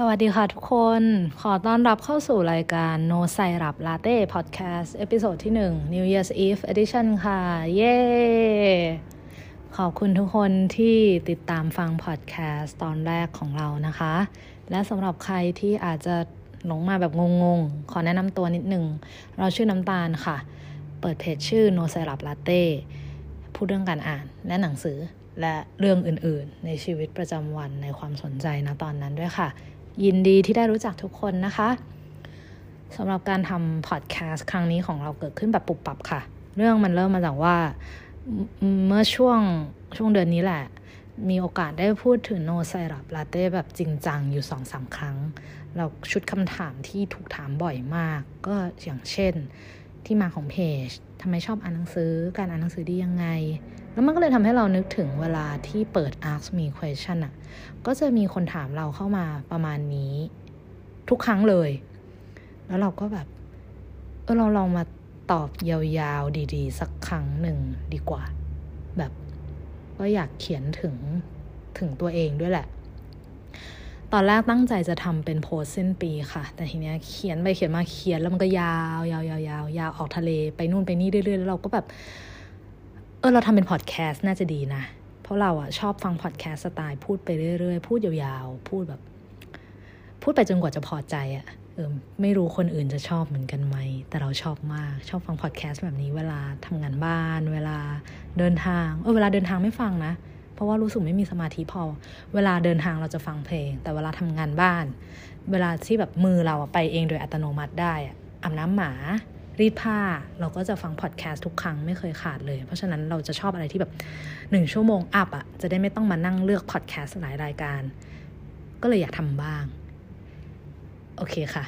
สวัสดีค่ะทุกคน ขอต้อนรับเข้าสู่รายการ No Syrup Latte พอดแคสต์ episode ที่ 1 New Year's Eve Edition ค่ะ เย้ ขอบคุณทุกคนที่ติดตามฟังพอดแคสต์ตอนแรกของเรานะคะ และสำหรับใครที่อาจจะหลงมาแบบงงๆ ขอแนะนำตัวนิดหนึ่ง เราชื่อน้ำตาลค่ะ เปิดเพจชื่อ No ไซรับลาเต้พูดเรื่องการอ่านและหนังสือและเรื่องอื่นๆ ในชีวิตประจำวันในความสนใจนะตอนนั้นด้วยค่ะ ยินดีที่ได้รู้จักทุกคนนะคะสำหรับการทำพอดแคสต์ครั้งนี้ของเราเกิดขึ้นแบบปุบปับค่ะ เรื่องมันเริ่มมาจากว่าเมื่อช่วงช่วงเดือนนี้แหละ มีโอกาสได้พูดถึงโนไซรัปลาเต้แบบจริงจังอยู่สองสาครั้ง เราชุดคำถามที่ถูกถามบ่อยมาก ก็อย่างเช่นที่มาของเพจทำไมชอบอ่านหนังสือการอ่านหนังสือดียังไง แล้วมันก็เลยทำให้เรานึกถึงเวลาที่เปิด Ask Me Question อะ ก็จะมีคนถามเราเข้ามาประมาณนี้ ทุกครั้งเลย แล้วเราก็แบบ เออเราลองมาตอบยาวๆดีๆ สักครั้งหนึ่งดีกว่า แบบก็อยากเขียนถึงถึงตัวเองด้วยแหละ ตอนแรกตั้งใจจะทำเป็นโพสสิ้นปีค่ะ แต่ทีเนี้ยเขียนไปเขียนมาเขียนแล้วมันก็ยาวยาวยาวยาวยาวออกทะเลไปนู่นไปนี่เรื่อยๆแล้วเราก็แบบ เออเราทำเป็นพอดแคสต์น่าจะดีนะ เพราะเราอะชอบฟังพอดแคสต์สไตล์พูดไปเรื่อยๆ พูดยาวๆ พูดแบบ พูดไปจนกว่าจะพอใจอะเออไม่รู้คนอื่นจะชอบเหมือนกันไหม แต่เราชอบมาก ชอบฟังพอดแคสต์แบบนี้เวลาทำงานบ้าน เวลาเดินทาง เออเวลาเดินทางไม่ฟังนะ เพราะว่ารู้สึกไม่มีสมาธิพอ เวลาเดินทางเราจะฟังเพลง แต่เวลาทำงานบ้าน เวลาที่แบบมือเราไปเองโดยอัตโนมัติได้อะอาบน้ำหมา รีดผ้า เราก็จะฟังพอดแคสต์ทุกครั้งไม่เคยขาดเลย เพราะฉะนั้นเราจะชอบอะไรที่แบบหนึ่งชั่วโมง up อะจะได้ไม่ต้องมานั่งเลือกพอดแคสต์หลายรายการ ก็เลยอยากทำบ้าง โอเคค่ะ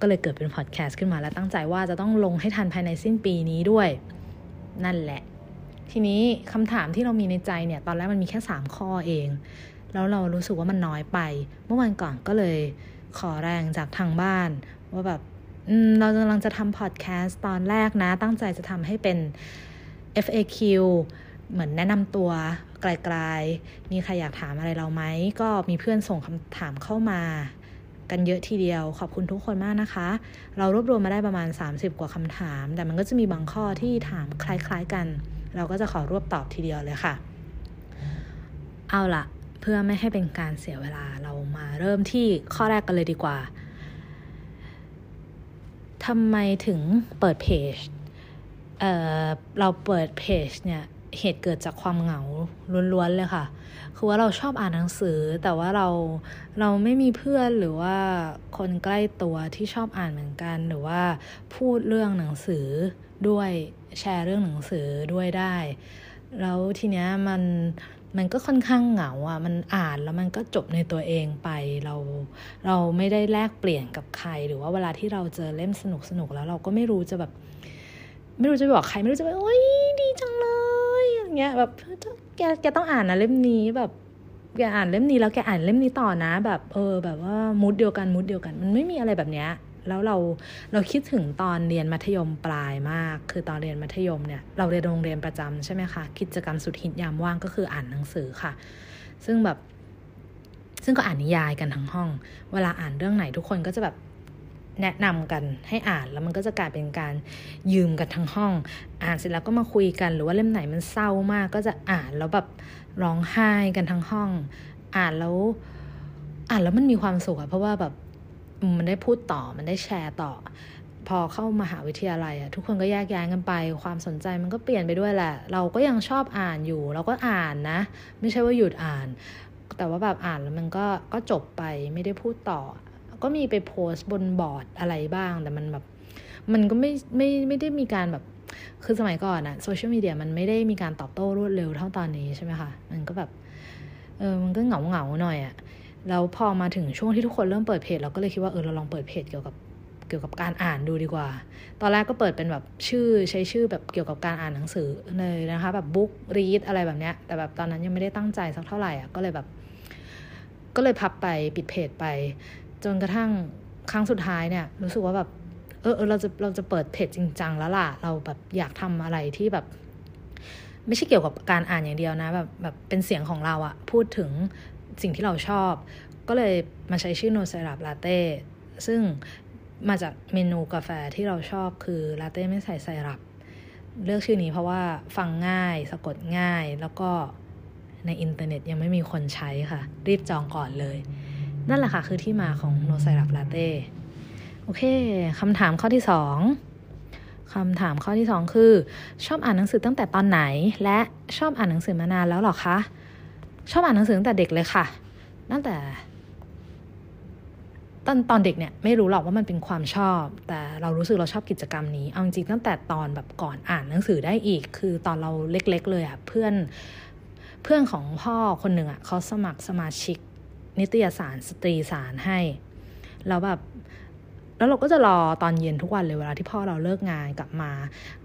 ก็เลยเกิดเป็นพอดแคสต์ขึ้นมาแล้วตั้งใจว่าจะต้องลงให้ทันภายในสิ้นปีนี้ด้วย นั่นแหละ ทีนี้คำถามที่เรามีในใจเนี่ยตอนแรกมันมีแค่สามข้อเอง แล้วเรารู้สึกว่ามันน้อยไป เมื่อวันก่อนก็เลยขอแรงจากทางบ้านว่าแบบ เรากำลังจะทำพอดแคสต์ตอนแรกนะ ตั้งใจจะทำให้เป็น FAQ เหมือนแนะนำตัวไกลๆ มีใครอยากถามอะไรเราไหม ก็มีเพื่อนส่งคำถามเข้ามา กันเยอะทีเดียว ขอบคุณทุกคนมากนะคะ เรารวบรวมมาได้ประมาณ 30 กว่าคำถาม แต่มันก็จะมีบางข้อที่ถามคล้าย ๆกัน เราก็จะขอรวบตอบทีเดียวเลยค่ะ เอาละเพื่อไม่ให้เป็นการเสียเวลาเรามาเริ่มที่ข้อแรกกันเลยดีกว่า ทำไมถึงเปิดเพจเเราเปิดเพจเนี่ยเหตุเกิดจากความเหงาล้วนๆเลยค่ะ คือว่าเราชอบอ่านหนังสือ แต่ว่าเราเราไม่มีเพื่อนหรือว่าคนใกล้ตัวที่ชอบอ่านเหมือนกัน หรือว่าพูดเรื่องหนังสือด้วยแชร์เรื่องหนังสือด้วยได้ แล้วทีเนี้ยมัน มันก็ค่อนข้างเหงาอะ มันอ่านแล้วมันก็จบในตัวเองไปเรา เราไม่ได้แลกเปลี่ยนกับใคร หรือว่าเวลาที่เราเจอเล่มสนุกสนุกแล้วเราก็ไม่รู้จะแบบ ไม่รู้จะบอกใคร ไม่รู้จะแบบโอ้ยดีจังเลยอย่างเงี้ยแบบแกแกต้องอ่านนะเล่มนี้แบบแกอ่านเล่มนี้แล้วแกอ่านเล่มนี้ต่อนะ แบบ เออ แบบว่ามูดเดียวกันมูดเดียวกัน มันไม่มีอะไรแบบเนี้ย แล้วเราเราคิดถึงตอนเรียนมัธยมปลายมาก คือตอนเรียนมัธยมเนี่ยเราเรียนโรงเรียนประจำใช่ไหมคะกิจกรรมสุดฮิตยามว่างก็คืออ่านหนังสือค่ะ ซึ่งแบบซึ่งก็อ่านนิยายกันทั้งห้อง เวลาอ่านเรื่องไหนทุกคนก็จะแบบแนะนำกันให้อ่านแล้วมันก็จะกลายเป็นการยืมกันทั้งห้อง อ่านเสร็จแล้วก็มาคุยกัน หรือว่าเล่มไหนมันเศร้ามาก ก็จะอ่านแล้วแบบร้องไห้กันทั้งห้อง อ่านแล้วอ่านแล้วมันมีความสุขอะเพราะว่าแบบ มันได้พูดต่อมันได้แชร์ต่อ พอเข้ามาหาวิทยาลัยอะทุกคนก็แยกย้ายกันไป ความสนใจมันก็เปลี่ยนไปด้วยแหละ เราก็ยังชอบอ่านอยู่ เราก็อ่านนะ ไม่ใช่ว่าหยุดอ่าน แต่ว่าแบบอ่านแล้วมันก็ก็จบไปไม่ได้พูดต่อ ก็มีไปโพสต์บนบอร์ดอะไรบ้าง แต่มันแบบมันก็ไม่ไม่ไม่ได้มีการแบบคือสมัยก่อนอะโซเชียลมีเดียมันไม่ได้มีการตอบโต้รวดเร็วเท่าตอนนี้ใช่ไหมคะ มันก็แบบ เออ มันก็เหงาเหงาหน่อยอะ แล้วพอมาถึงช่วงที่ทุกคนเริ่มเปิดเพจเราก็เลยคิดว่าเออเราลองเปิดเพจเกี่ยวกับเกี่ยวกับการอ่านดูดีกว่า ตอนแรกก็เปิดเป็นแบบชื่อใช้ชื่อแบบเกี่ยวกับการอ่านหนังสือเลยนะคะ แบบบุ๊กรีดอะไรแบบเนี้ย แต่แบบตอนนั้นยังไม่ได้ตั้งใจสักเท่าไหร่อะก็เลยแบบ ก็เลยพับไปปิดเพจไป จนกระทั่งครั้งสุดท้ายเนี่ย รู้สึกว่าแบบเออเออเราจะเราจะเปิดเพจจริงจังแล้วล่ะ เราแบบอยากทำอะไรที่แบบ ไม่ใช่เกี่ยวกับการอ่านอย่างเดียวนะ แบบแบบเป็นเสียงของเราอะพูดถึง สิ่งที่เราชอบ ก็เลยมาใช้ชื่อโนไซรัปลาเต้ซึ่งมาจากเมนูกาแฟที่เราชอบคือลาเต้ไม่ใส่ไซรัปเลือกชื่อนี้เพราะว่าฟังง่าย สะกดง่าย แล้วก็ในอินเทอร์เน็ตยังไม่มีคนใช้ค่ะ รีบจองก่อนเลย นั่นแหละค่ะ คือที่มาของโนไซรัปลาเต้โอเคคำถามข้อที่สองคำถามข้อที่สองคือ ชอบอ่านหนังสือตั้งแต่ตอนไหน และชอบอ่านหนังสือมานานแล้วหรอคะ ชอบอ่านหนังสือตั้งแต่เด็กเลยค่ะ ตั้งแต่ตอนตอนเด็กเนี่ยไม่รู้หรอกว่ามันเป็นความชอบ แต่เรารู้สึกเราชอบกิจกรรมนี้ เอาจริงตั้งแต่ตอนแบบก่อนอ่านหนังสือได้อีก คือตอนเราเล็ก ๆ เลยอะ่ะเพื่อนเพื่อนของพ่อคนหนึ่งอะ่ะเขาสมัครสมาชิกนิตยสารสตรีสารให้แล้วแบบ แล้วเราก็จะรอตอนเย็นทุกวันเลยเวลาที่พ่อเราเลิกงานกลับมา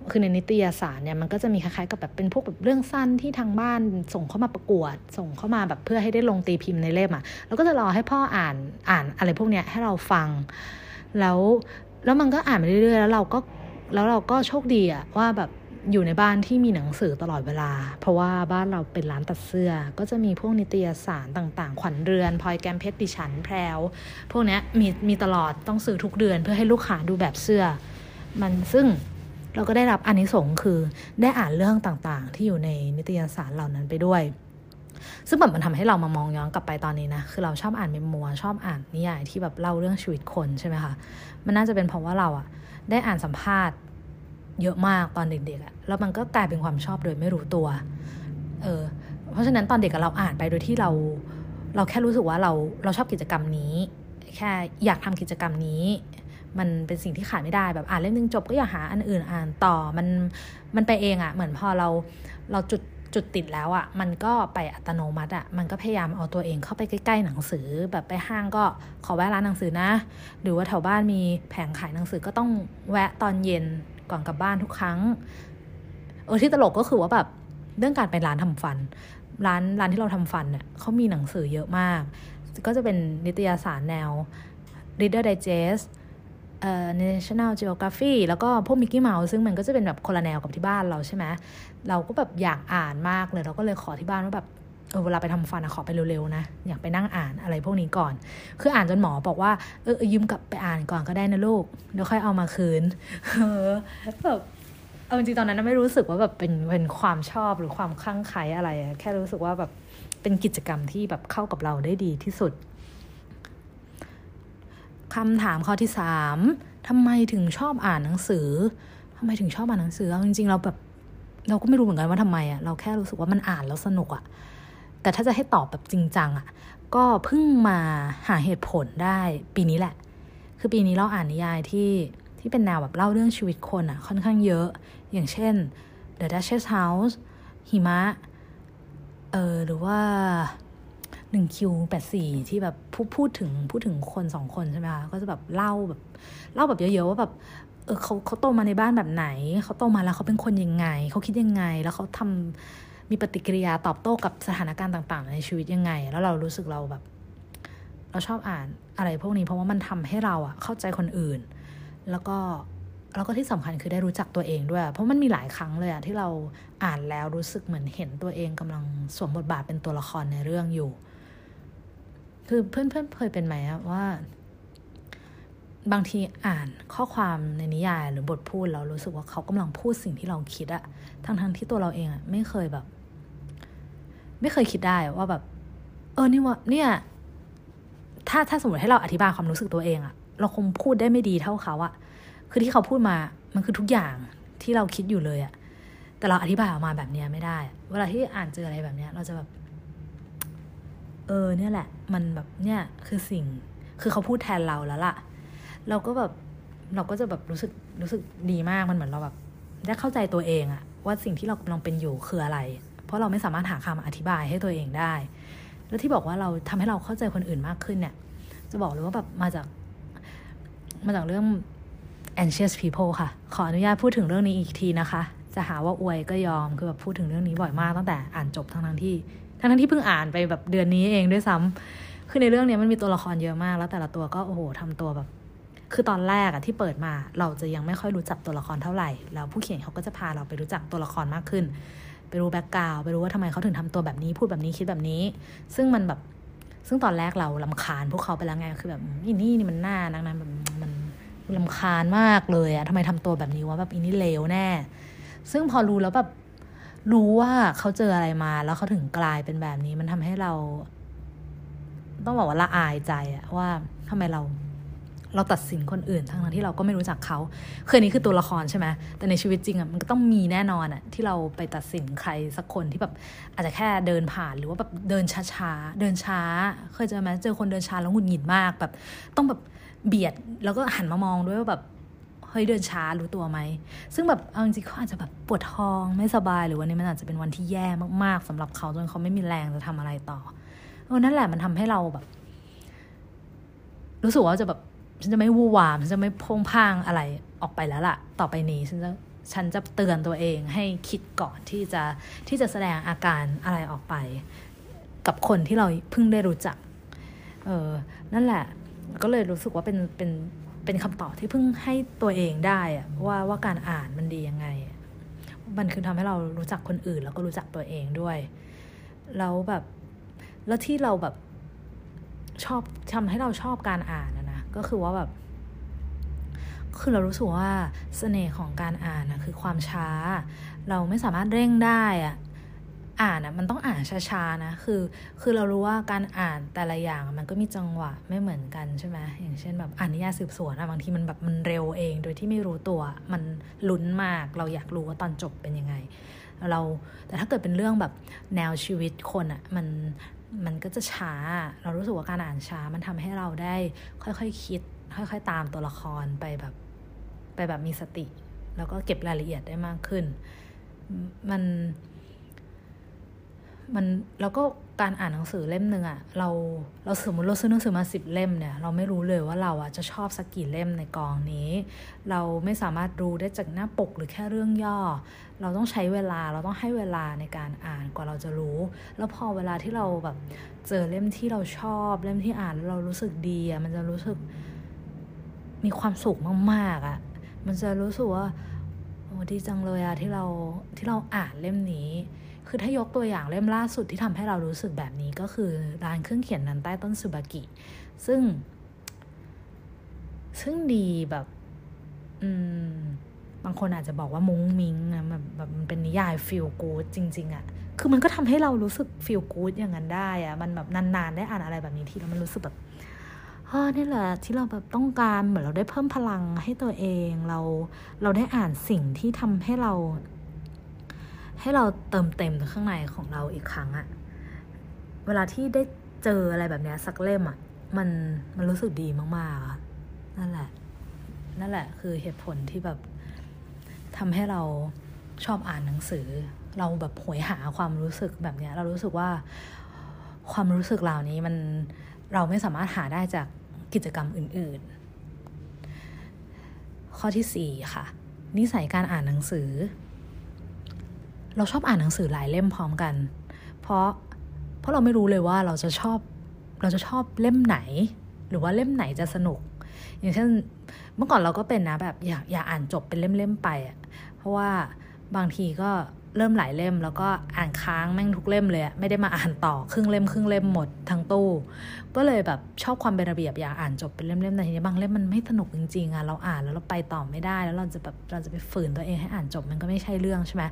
คือในนิตยสารเนี่ยมันก็จะมีคล้ายๆกับแบบเป็นพวกแบบเรื่องสั้นที่ทางบ้านส่งเข้ามาประกวด ส่งเข้ามาแบบเพื่อให้ได้ลงตีพิมพ์ในเล่มอะ่ะเราก็จะรอให้พ่ออ่านอ่านอะไรพวกเนี้ยให้เราฟัง แล้วแล้วมันก็อ่านไปเรื่อยๆแล้วเราก็แล้วเราก็โชคดีอะว่าแบบ อยู่ในบ้านที่มีหนังสือตลอดเวลา เพราะว่าบ้านเราเป็นร้านตัดเสื้อ ก็จะมีพวกนิตยสารต่างๆ ขวัญเรือนพลอยแกมเพชรดิฉันแพรวพวกนี้มีมีตลอดต้องซื้อทุกเดือนเพื่อให้ลูกค้าดูแบบเสื้อ มันซึ่งเราก็ได้รับอนนิสงค์คือได้อ่านเรื่องต่างๆ ที่อยู่ในนิตยสารเหล่านั้นไปด้วย ซึ่งแบบมันทำให้เรามามองย้อนกลับไปตอนนี้นะคือเราชอบอ่านเมมัวชอบอ่านนิยายที่แบบเล่าเรื่องชีวิตคนใช่ไหมคะมันน่าจะเป็นเพราะว่าเราอะได้อ่านสัมภาษณ์ เยอะมากตอนเด็กๆอะแล้วมันก็กลายเป็นความชอบโดยไม่รู้ตัว เออ เพราะฉะนั้นตอนเด็กเราอ่านไปโดยที่เรา เราแค่รู้สึกว่าเราเราชอบกิจกรรมนี้ แค่อยากทำกิจกรรมนี้ มันเป็นสิ่งที่ขาดไม่ได้แบบอ่านเล่มนึงจบก็อยากหาอันอื่นอ่านต่อมันมันไปเองอะเหมือนพอเราเราจุดจุดติดแล้วอะ่ะ มันก็ไปอัตโนมัติอะ่ะ มันก็พยายามเอาตัวเองเข้าไปใกล้ๆหนังสือ แบบไปห้างก็ขอแวะร้านหนังสือนะ หรือว่าแถวบ้านมีแผงขายหนังสือก็ต้องแวะตอนเย็น ก่อนกลับบ้านทุกครั้ง เออที่ตลกก็คือว่าแบบเรื่องการไปร้านทำฟัน ร้านร้านที่เราทำฟันเนี่ยเขามีหนังสือเยอะมาก ก็จะเป็นนิตยสารแนว Reader Digest เอ่อ National Geography แล้วก็พวกมิกกี้เมาส์ซึ่งมันก็จะเป็นแบบคนละแนวกับที่บ้านเราใช่ไหมเราก็แบบอยากอ่านมากเลย เราก็เลยขอที่บ้านว่าแบบ เออเวลาไปทำฟันอะขอไปเร็วๆนะอยากไปนั่งอ่านอะไรพวกนี้ก่อน คืออ่านจนหมอบอกว่าเออยืมกลับไปอ่านก่อนก็ได้นะลูกเดี๋ยวค่อยเอามาคืนเออแบบเอาจริงตอนนั้นไม่รู้สึกว่าแบบเป็นเป็นความชอบหรือความคลั่งไคล้อะไร แค่รู้สึกว่าแบบเป็นกิจกรรมที่แบบเข้ากับเราได้ดีที่สุดคำถามข้อที่สามทำไมถึงชอบอ่านหนังสือทำไมถึงชอบอ่านหนังสือจริงๆเราแบบเราก็ไม่รู้เหมือนกันว่าทำไมอะเราแค่รู้สึกว่ามันอ่านแล้วสนุกอะ แต่ถ้าจะให้ตอบแบบจริงจังอะ่ะก็เพิ่งมาหาเหตุผลได้ปีนี้แหละ คือปีนี้เราอ่านนิยายที่ที่เป็นแนวแบบเล่าเรื่องชีวิตคนอะ่ะ ค่อนข้างเยอะ อย่างเช่น The Duchess House หิมะ เออหรือว่าหนึ่งคิวแปดสี่ที่แบบพูดพูดถึงพูดถึงคนสองคนใช่ไหมคะก็จะแบบเล่าแบบเล่าแบบเยอะๆว่าแบบเออเขาเขาโตมาในบ้านแบบไหน เขาโตมาแล้วเขาเป็นคนยังไง เขาคิดยังไง แล้วเขาทำ มีปฏิกิริยาตอบโต้กับสถานการณ์ต่าง ๆ ในชีวิตยังไง แล้วเรารู้สึกเราแบบ เราชอบอ่านอะไรพวกนี้เพราะว่ามันทำให้เราอะเข้าใจคนอื่น แล้วก็แล้วก็ที่สำคัญคือได้รู้จักตัวเองด้วย เพราะมันมีหลายครั้งเลยอะที่เราอ่านแล้วรู้สึกเหมือนเห็นตัวเองกำลังสวมบทบาทเป็นตัวละครในเรื่องอยู่ คือเพื่อนเเคยเป็นไหมว่า บางทีอ่านข้อความในนิยายหรือบทพูดเรารู้สึกว่าเขากำลังพูดสิ่งที่เราคิดอะทั้งทั้งที่ตัวเราเองอะไม่เคยแบบ ไม่เคยคิดได้ว่าแบบ เออนี่ว่าเนี่ย ถ้าถ้าสมมติให้เราอธิบายความรู้สึกตัวเองอะเราคงพูดได้ไม่ดีเท่าเขาอะคือที่เขาพูดมามันคือทุกอย่างที่เราคิดอยู่เลยอะแต่เราอธิบายออกมาแบบเนี้ยไม่ได้ เวลาที่อ่านเจออะไรแบบเนี้ยเราจะแบบ เออ เนี่ยแหละ มันแบบเนี่ยคือสิ่ง คือเขาพูดแทนเราแล้วล่ะ เราก็แบบเราก็จะแบบรู้สึกรู้สึกดีมากมันเหมือนเราแบบได้เข้าใจตัวเองอะว่าสิ่งที่เรากำลังเป็นอยู่คืออะไร ราะเราไม่สามารถหาคำอธิบายให้ตัวเองได้ แล้วที่บอกว่าเราทำให้เราเข้าใจคนอื่นมากขึ้นเนี่ย จะบอกเลยว่าแบบมาจากมาจากเรื่อง anxious people ค่ะ ขออนุญาตพูดถึงเรื่องนี้อีกทีนะคะ จะหาว่าอวยก็ยอม คือแบบพูดถึงเรื่องนี้บ่อยมากตั้งแต่อ่านจบทั้งทั้งที่ ทั้งทั้งที่เพิ่งอ่านไปแบบเดือนนี้เองด้วยซ้ำคือในเรื่องนี้มันมีตัวละครเยอะมาก แล้วแต่ละตัวก็โอ้โหทำตัวแบบ คือตอนแรกอะที่เปิดมาเราจะยังไม่ค่อยรู้จักตัวละครเท่าไหร่ แล้วผู้เขียนเขาก็จะพาเราไปรู้จักตัวละครมากขึ้น ไปรู้แบ็กกราวไปรู้ว่าทำไมเขาถึงทำตัวแบบนี้ พูดแบบนี้คิดแบบนี้ ซึ่งมันแบบ ซึ่งตอนแรกเราลำคาญพวกเขาไปแล้วไง คือแบบอีนี่นี่มันหน้านักนะแบบมันลำคาญมากเลยอะทำไมทำตัวแบบนี้วะแบบอีนี่เลวแน่ ซึ่งพอรู้แล้วแบบรู้ว่าเขาเจออะไรมา แล้วเขาถึงกลายเป็นแบบนี้ มันทำให้เรา ต้องบอกว่าละอายใจอะว่าทำไมเรา เราตัดสินคนอื่นทั้งที่เราก็ไม่รู้จักเขาคือนี้คือตัวละครใช่ไหมแต่ในชีวิตจริงอะมันก็ต้องมีแน่นอนอะที่เราไปตัดสินใครสักคนที่แบบอาจจะแค่เดินผ่านหรือว่าแบบเดินช้าๆเดินช้า เคยเจอไหมเจอคนเดินช้าแล้วหงุดหงิดมากแบบ ต้องแบบเบียดแล้วก็หันมามองด้วยว่าแบบเฮ้ยเดินช้ารู้ตัวไหม ซึ่งแบบเอาจริงๆเขาอาจจะแบบปวดท้องไม่สบายหรือวันนี้มันอาจจะเป็นวันที่แย่มากๆสำหรับเขาจนเขาไม่มีแรงจะทำอะไรต่อเออนั่นแหละมันทำให้เราแบบ รู้สึกว่าจะแบบ ฉันจะไม่วูวามฉันจะไม่พงพางอะไรออกไปแล้วล่ะ ต่อไปนี้ฉันจะฉันจะเตือนตัวเองให้คิดก่อนที่จะที่จะแสดงอาการอะไรออกไป กับคนที่เราเพิ่งได้รู้จัก เออนั่นแหละ ก็เลยรู้สึกว่าเป็นเป็นเป็นคำตอบที่เพิ่งให้ตัวเองได้อะว่าว่าการอ่านมันดียังไง มันคือทำให้เรารู้จักคนอื่น แล้วก็รู้จักตัวเองด้วย แล้วแบบแล้วที่เราแบบชอบทำให้เราชอบการอ่าน ก็คือว่าแบบคือเรารู้สึกว่าเสน่ห์ของการอ่านนะคือความช้า เราไม่สามารถเร่งได้อะอ่านอะมันต้องอ่านช้าๆนะคือ คือเรารู้ว่าการอ่านแต่ละอย่างมันก็มีจังหวะไม่เหมือนกันใช่ไหมอย่างเช่นแบบอ่านนิยายสืบสวนอะบางทีมันแบบมันเร็วเอง โดยที่ไม่รู้ตัวมันลุ้นมาก เราอยากรู้ว่าตอนจบเป็นยังไง เราแต่ถ้าเกิดเป็นเรื่องแบบแนวชีวิตคนอะมัน มันก็จะช้า เรารู้สึกว่าการอ่านช้ามันทำให้เราได้ค่อยๆคคิด ค่อย ๆ ตามตัวละครไปแบบไปแบบมีสติ แล้วก็เก็บรายละเอียดได้มากขึ้น มัน มันแล้วก็การอ่านหนังสือเล่มหนึ่งอะเราเราสมมติเราซื้อหนังสือมาสิบเล่มเนี่ยเราไม่รู้เลยว่าเราอะจะชอบสักกี่เล่มในกองนี้ เราไม่สามารถรู้ได้จากหน้าปกหรือแค่เรื่องย่อ เราต้องใช้เวลาเราต้องให้เวลาในการอ่านกว่าเราจะรู้ แล้วพอเวลาที่เราแบบเจอเล่มที่เราชอบเล่มที่อ่านแล้วเรารู้สึกดีอะมันจะรู้สึกมีความสุขมากๆอะมันจะรู้สึกว่าโอ้ดีจังเลยอะที่เราที่เราอ่านเล่มนี้ คือถ้ายกตัวอย่างเล่มล่าสุดที่ทำให้เรารู้สึกแบบนี้ก็คือร้านเครื่องเขียนนั้นใต้ต้นสุบากิ ซึ่ง ซึ่งดีแบบ อืม บางคนอาจจะบอกว่ามุ้งมิ้งนะแบบแบบมันเป็นนิยายฟีลกู๊ดจริง ๆอะ่ะคือมันก็ทำให้เรารู้สึกฟีลกู๊ดอย่างนั้นได้อะ่ะมันแบบนานๆ ได้อ่านอะไรแบบนี้ทีแล้วมันรู้สึกแบบเออนี่แหละที่เราแบบต้องการเหมือนเราได้เพิ่มพลังให้ตัวเอง เราเราได้อ่านสิ่งที่ทำให้เรา ให้เราเติมเต็มข้างในของเราอีกครั้งอะเวลาที่ได้เจออะไรแบบนี้สักเล่มอะมันมันรู้สึกดีมากๆอะนั่นแหละ นั่นแหละคือเหตุผลที่แบบทำให้เราชอบอ่านหนังสือ เราแบบหวยหาความรู้สึกแบบนี้เรารู้สึกว่าความรู้สึกเหล่านี้มันเราไม่สามารถหาได้จากกิจกรรมอื่น ๆ ข้อที่สี่ค่ะ นิสัยการอ่านหนังสือ เราชอบอ่านหนังสือหลายเล่มพร้อมกัน เพราะเพราะเราไม่รู้เลยว่าเราจะชอบเราจะชอบเล่มไหน หรือว่าเล่มไหนจะสนุก อย่างเช่นเมื่อก่อนเราก็เป็นนะแบบอยากอยากอ่านจบเป็นเล่มๆไปอะเพราะว่าบางทีก็ เริ่มหลายเล่ม แล้วก็อ่านค้างแม่งทุกเล่มเลยไม่ได้มาอ่านต่อครึ่งเล่มครึ่งเล่มหมดทั้งตู้ ก็เลยแบบชอบความเป็นระเบียบอยากอ่านจบเป็นเล่มๆแต่ทีนี้บางเล่มมันไม่สนุกจริงๆอะเราอ่านแล้วเราไปต่อไม่ได้ แล้วเราจะแบบเราจะไปฝืนตัวเองให้อ่านจบมันก็ไม่ใช่เรื่องใช่ไหม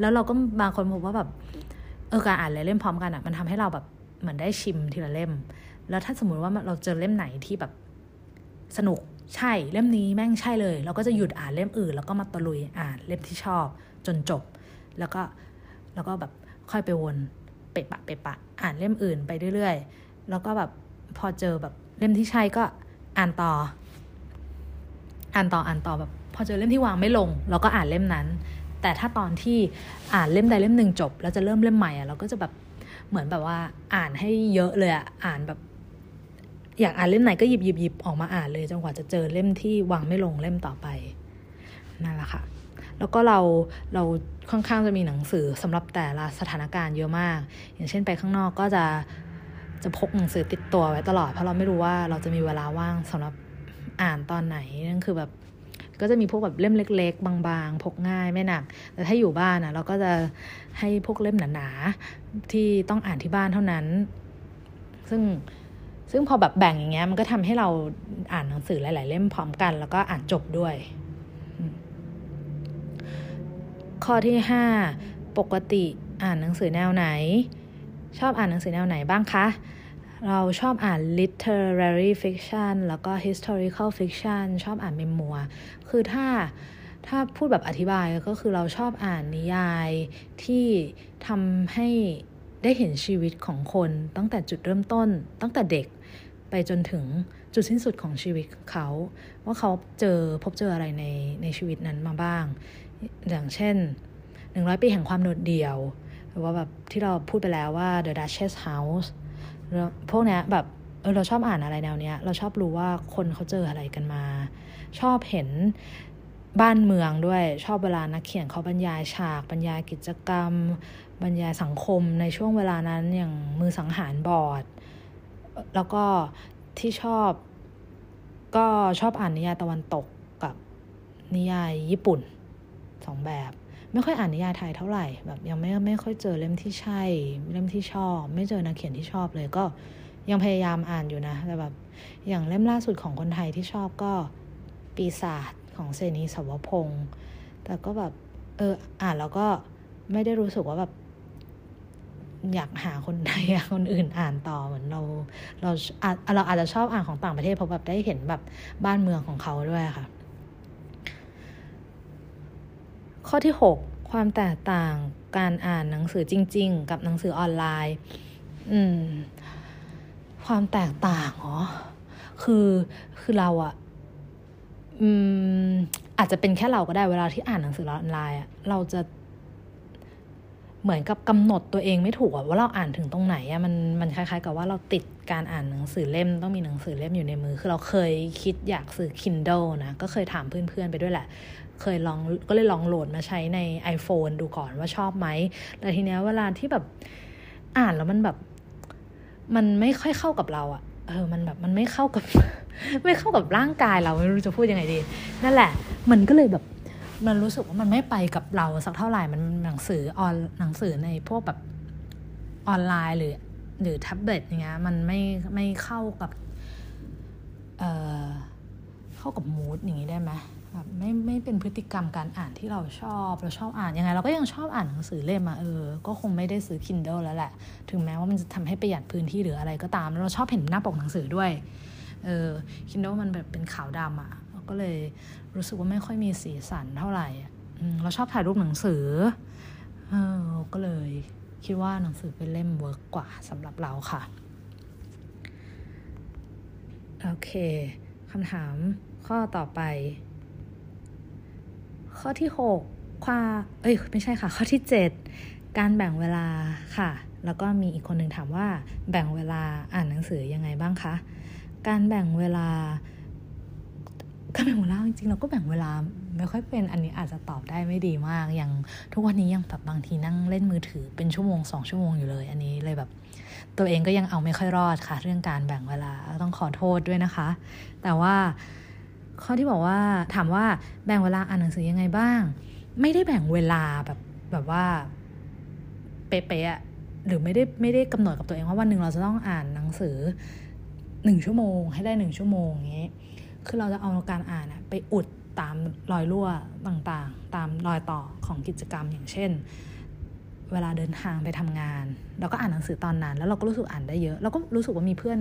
แล้วเราก็บางคนพบว่าแบบเออการอ่านหลายเล่มพร้อมกันอะมันทำให้เราแบบเหมือนได้ชิมทีละเล่ม แล้วถ้าสมมุติว่าเราเจอเล่มไหนที่แบบสนุกใช่เล่มนี้แม่งใช่เลย เราก็จะหยุดอ่านเล่มอื่น แล้วก็มาตะลุยอ่านเล่มที่ชอบ จนจบ แล้วก็แล้วก็แบบค่อยไปวนเปะปะเปะปะ อ่านเล่มอื่นไปเรื่อยๆ แล้วก็แบบพอเจอแบบเล่มที่ใช่ก็อ่านต่อ อ่านต่ออ่านต่อแบบพอเจอเล่มที่วางไม่ลง เราก็อ่านเล่มนั้น แต่ถ้าตอนที่อ่านเล่มใดเล่มหนึ่งจบ แล้วจะเริ่มเล่มใหม่อะเราก็จะแบบเหมือนแบบว่าอ่านให้เยอะเลยอะอ่านแบบ อยากอ่านเล่มไหนก็หยิบหยิบหยิบออกมาอ่านเลยจนกว่าจะเจอเล่มที่วางไม่ลงเล่มต่อไปนั่นแหละค่ะ แล้วก็เราเราค่อนข้างจะมีหนังสือสำหรับแต่ละสถานการณ์เยอะมาก อย่างเช่นไปข้างนอกก็จะจะพกหนังสือติดตัวไว้ตลอด เพราะเราไม่รู้ว่าเราจะมีเวลาว่างสำหรับอ่านตอนไหนนั่นคือแบบก็จะมีพวกแบบเล่มเล็ก ๆ บางๆ พกง่ายไม่หนัก แต่ถ้าอยู่บ้านนะเราก็จะให้พวกเล่มหนาๆที่ต้องอ่านที่บ้านเท่านั้น ซึ่งซึ่งพอแบบแบ่งอย่างเงี้ยมันก็ทำให้เราอ่านหนังสือหลาย ๆ เล่มพร้อมกัน แล้วก็อ่านจบด้วย ข้อที่ห้าปกติอ่านหนังสือแนวไหน ชอบอ่านหนังสือแนวไหนบ้างคะ เราชอบอ่าน literary fiction แล้วก็ historical fiction ชอบอ่านเมมัวคือถ้าถ้าพูดแบบอธิบายก็คือเราชอบอ่านนิยายที่ทำให้ได้เห็นชีวิตของคนตั้งแต่จุดเริ่มต้น ตั้งแต่เด็กไปจนถึงจุดสิ้นสุดของชีวิตเขา ว่าเขาเจอพบเจออะไรในในชีวิตนั้นมาบ้าง อย่างเช่นหนึ่งร้อยปีแห่งความโดดเดี่ยว หรือว่าแบบที่เราพูดไปแล้วว่า The Duchess House พวกนี้แบบเออเราชอบอ่านอะไรแนวเนี้ย เราชอบรู้ว่าคนเขาเจออะไรกันมา ชอบเห็นบ้านเมืองด้วยชอบเวลานักเขียนเขาบรรยายฉาก บรรยายกิจกรรม บรรยายสังคมในช่วงเวลานั้นอย่างมือสังหารบอร์ดแล้วก็ที่ชอบก็ชอบอ่านนิยายตะวันตกกับนิยายญี่ปุ่น สองแบบ ไม่ค่อยอ่านนิยายไทยเท่าไหร่แบบยังไม่ไม่ค่อยเจอเล่มที่ใช่ เล่มที่ชอบ ไม่เจอนักเขียนที่ชอบเลยก็ยังพยายามอ่านอยู่นะแต่แบบอย่างเล่มล่าสุดของคนไทยที่ชอบก็ปีศาจของเซนีสวพงศ์แต่ก็แบบเอออ่านแล้วก็ไม่ได้รู้สึกว่าแบบอยากหาคนไทยคนอื่นอ่านต่อเหมือนเราเราเราอาจจะชอบอ่านของต่างประเทศเพราะแบบได้เห็นแบบบ้านเมืองของเขาด้วยค่ะ ข้อที่ 6 ความแตกต่างการอ่านหนังสือจริง ๆ กับหนังสือออนไลน์ อืม ความแตกต่างเหรอคือคือเราอะอืมอาจจะเป็นแค่เราก็ได้เวลาที่อ่านหนังสือออนไลน์อะเราจะเหมือนกับกำหนดตัวเองไม่ถูกอะว่าเราอ่านถึงตรงไหนอะมันมันคล้ายๆ กับว่าเราติดการอ่านหนังสือเล่ม ต้องมีหนังสือเล่มอยู่ในมือ คือเราเคยคิดอยากซื้อ Kindle นะ ก็เคยถามเพื่อนๆไปด้วยแหละ เคยลองก็เลยลองโหลดมาใช้ใน iPhone ดูก่อนว่าชอบไหมแต่ทีเนี้ยเวลาที่แบบอ่านแล้วมันแบบ มันไม่ค่อยเข้ากับเราอะเออ มันแบบมันไม่เข้ากับ ไม่เข้ากับร่างกายเราไม่รู้จะพูดยังไงดี นั่นแหละ มันก็เลยแบบมันรู้สึกว่ามันไม่ไปกับเราสักเท่าไหร่มันหนังสือออนหนังสือในพวกแบบออนไลน์หรือหรือแท็บเล็ตอย่างเงี้ยมันไม่ไม่เข้ากับ เอ่อเข้ากับมูดอย่างงี้ได้ไหม แบบไม่ไม่เป็นพฤติกรรมการอ่านที่เราชอบเราชอบอ่านยังไง เราก็ยังชอบอ่านหนังสือเล่มมาเออ ก็คงไม่ได้ซื้อ Kindle แล้วแหละ ถึงแม้ว่ามันจะทำให้ประหยัดพื้นที่หรืออะไรก็ตาม เราชอบเห็นหน้าปกหนังสือด้วยเออ Kindle มันแบบเป็นขาวดำอะก็เลยรู้สึกว่าไม่ค่อยมีสีสันเท่าไหร่เราชอบถ่ายรูปหนังสือเออก็เลยคิดว่าหนังสือเป็นเล่มเวิร์กกว่าสำหรับเราค่ะ โอเคคำถามข้อต่อไป ข้อที่ 6 ความ เอ้ย ไม่ใช่ค่ะ ข้อที่ 7 การแบ่งเวลาค่ะ แล้วก็มีอีกคนหนึ่งถามว่า แบ่งเวลาอ่านหนังสือยังไงบ้างคะ การแบ่งเวลาการแบ่งเวลาจริงๆเราก็แบ่งเวลาไม่ค่อยเป็นอันนี้อาจจะตอบได้ไม่ดีมาก อย่างทุกวันนี้ยังแบบบางทีนั่งเล่นมือถือเป็นชั่วโมงสองชั่วโมงอยู่เลย อันนี้เลยแบบ ตัวเองก็ยังเอาไม่ค่อยรอดค่ะ เรื่องการแบ่งเวลาต้องขอโทษด้วยนะคะ แต่ว่า ข้อที่บอกว่าถามว่าแบ่งเวลาอ่านหนังสือยังไงบ้าง ไม่ได้แบ่งเวลาแบบแบบว่าเป๊ะๆหรือไม่ได้ไม่ได้กำหนดกับตัวเองว่าวันหนึ่งเราจะต้องอ่านหนังสือหนึ่งชั่วโมง ให้ได้หนึ่งชั่วโมงอย่างนี้คือเราจะเอาการอ่านไปอุดตามรอยรั่วต่างๆ ตามรอยต่อของกิจกรรมอย่างเช่น เวลาเดินทางไปทำงาน เราก็อ่านหนังสือตอนนั้น แล้วเราก็รู้สึกอ่านได้เยอะ เราก็รู้สึกว่ามีเพื่อน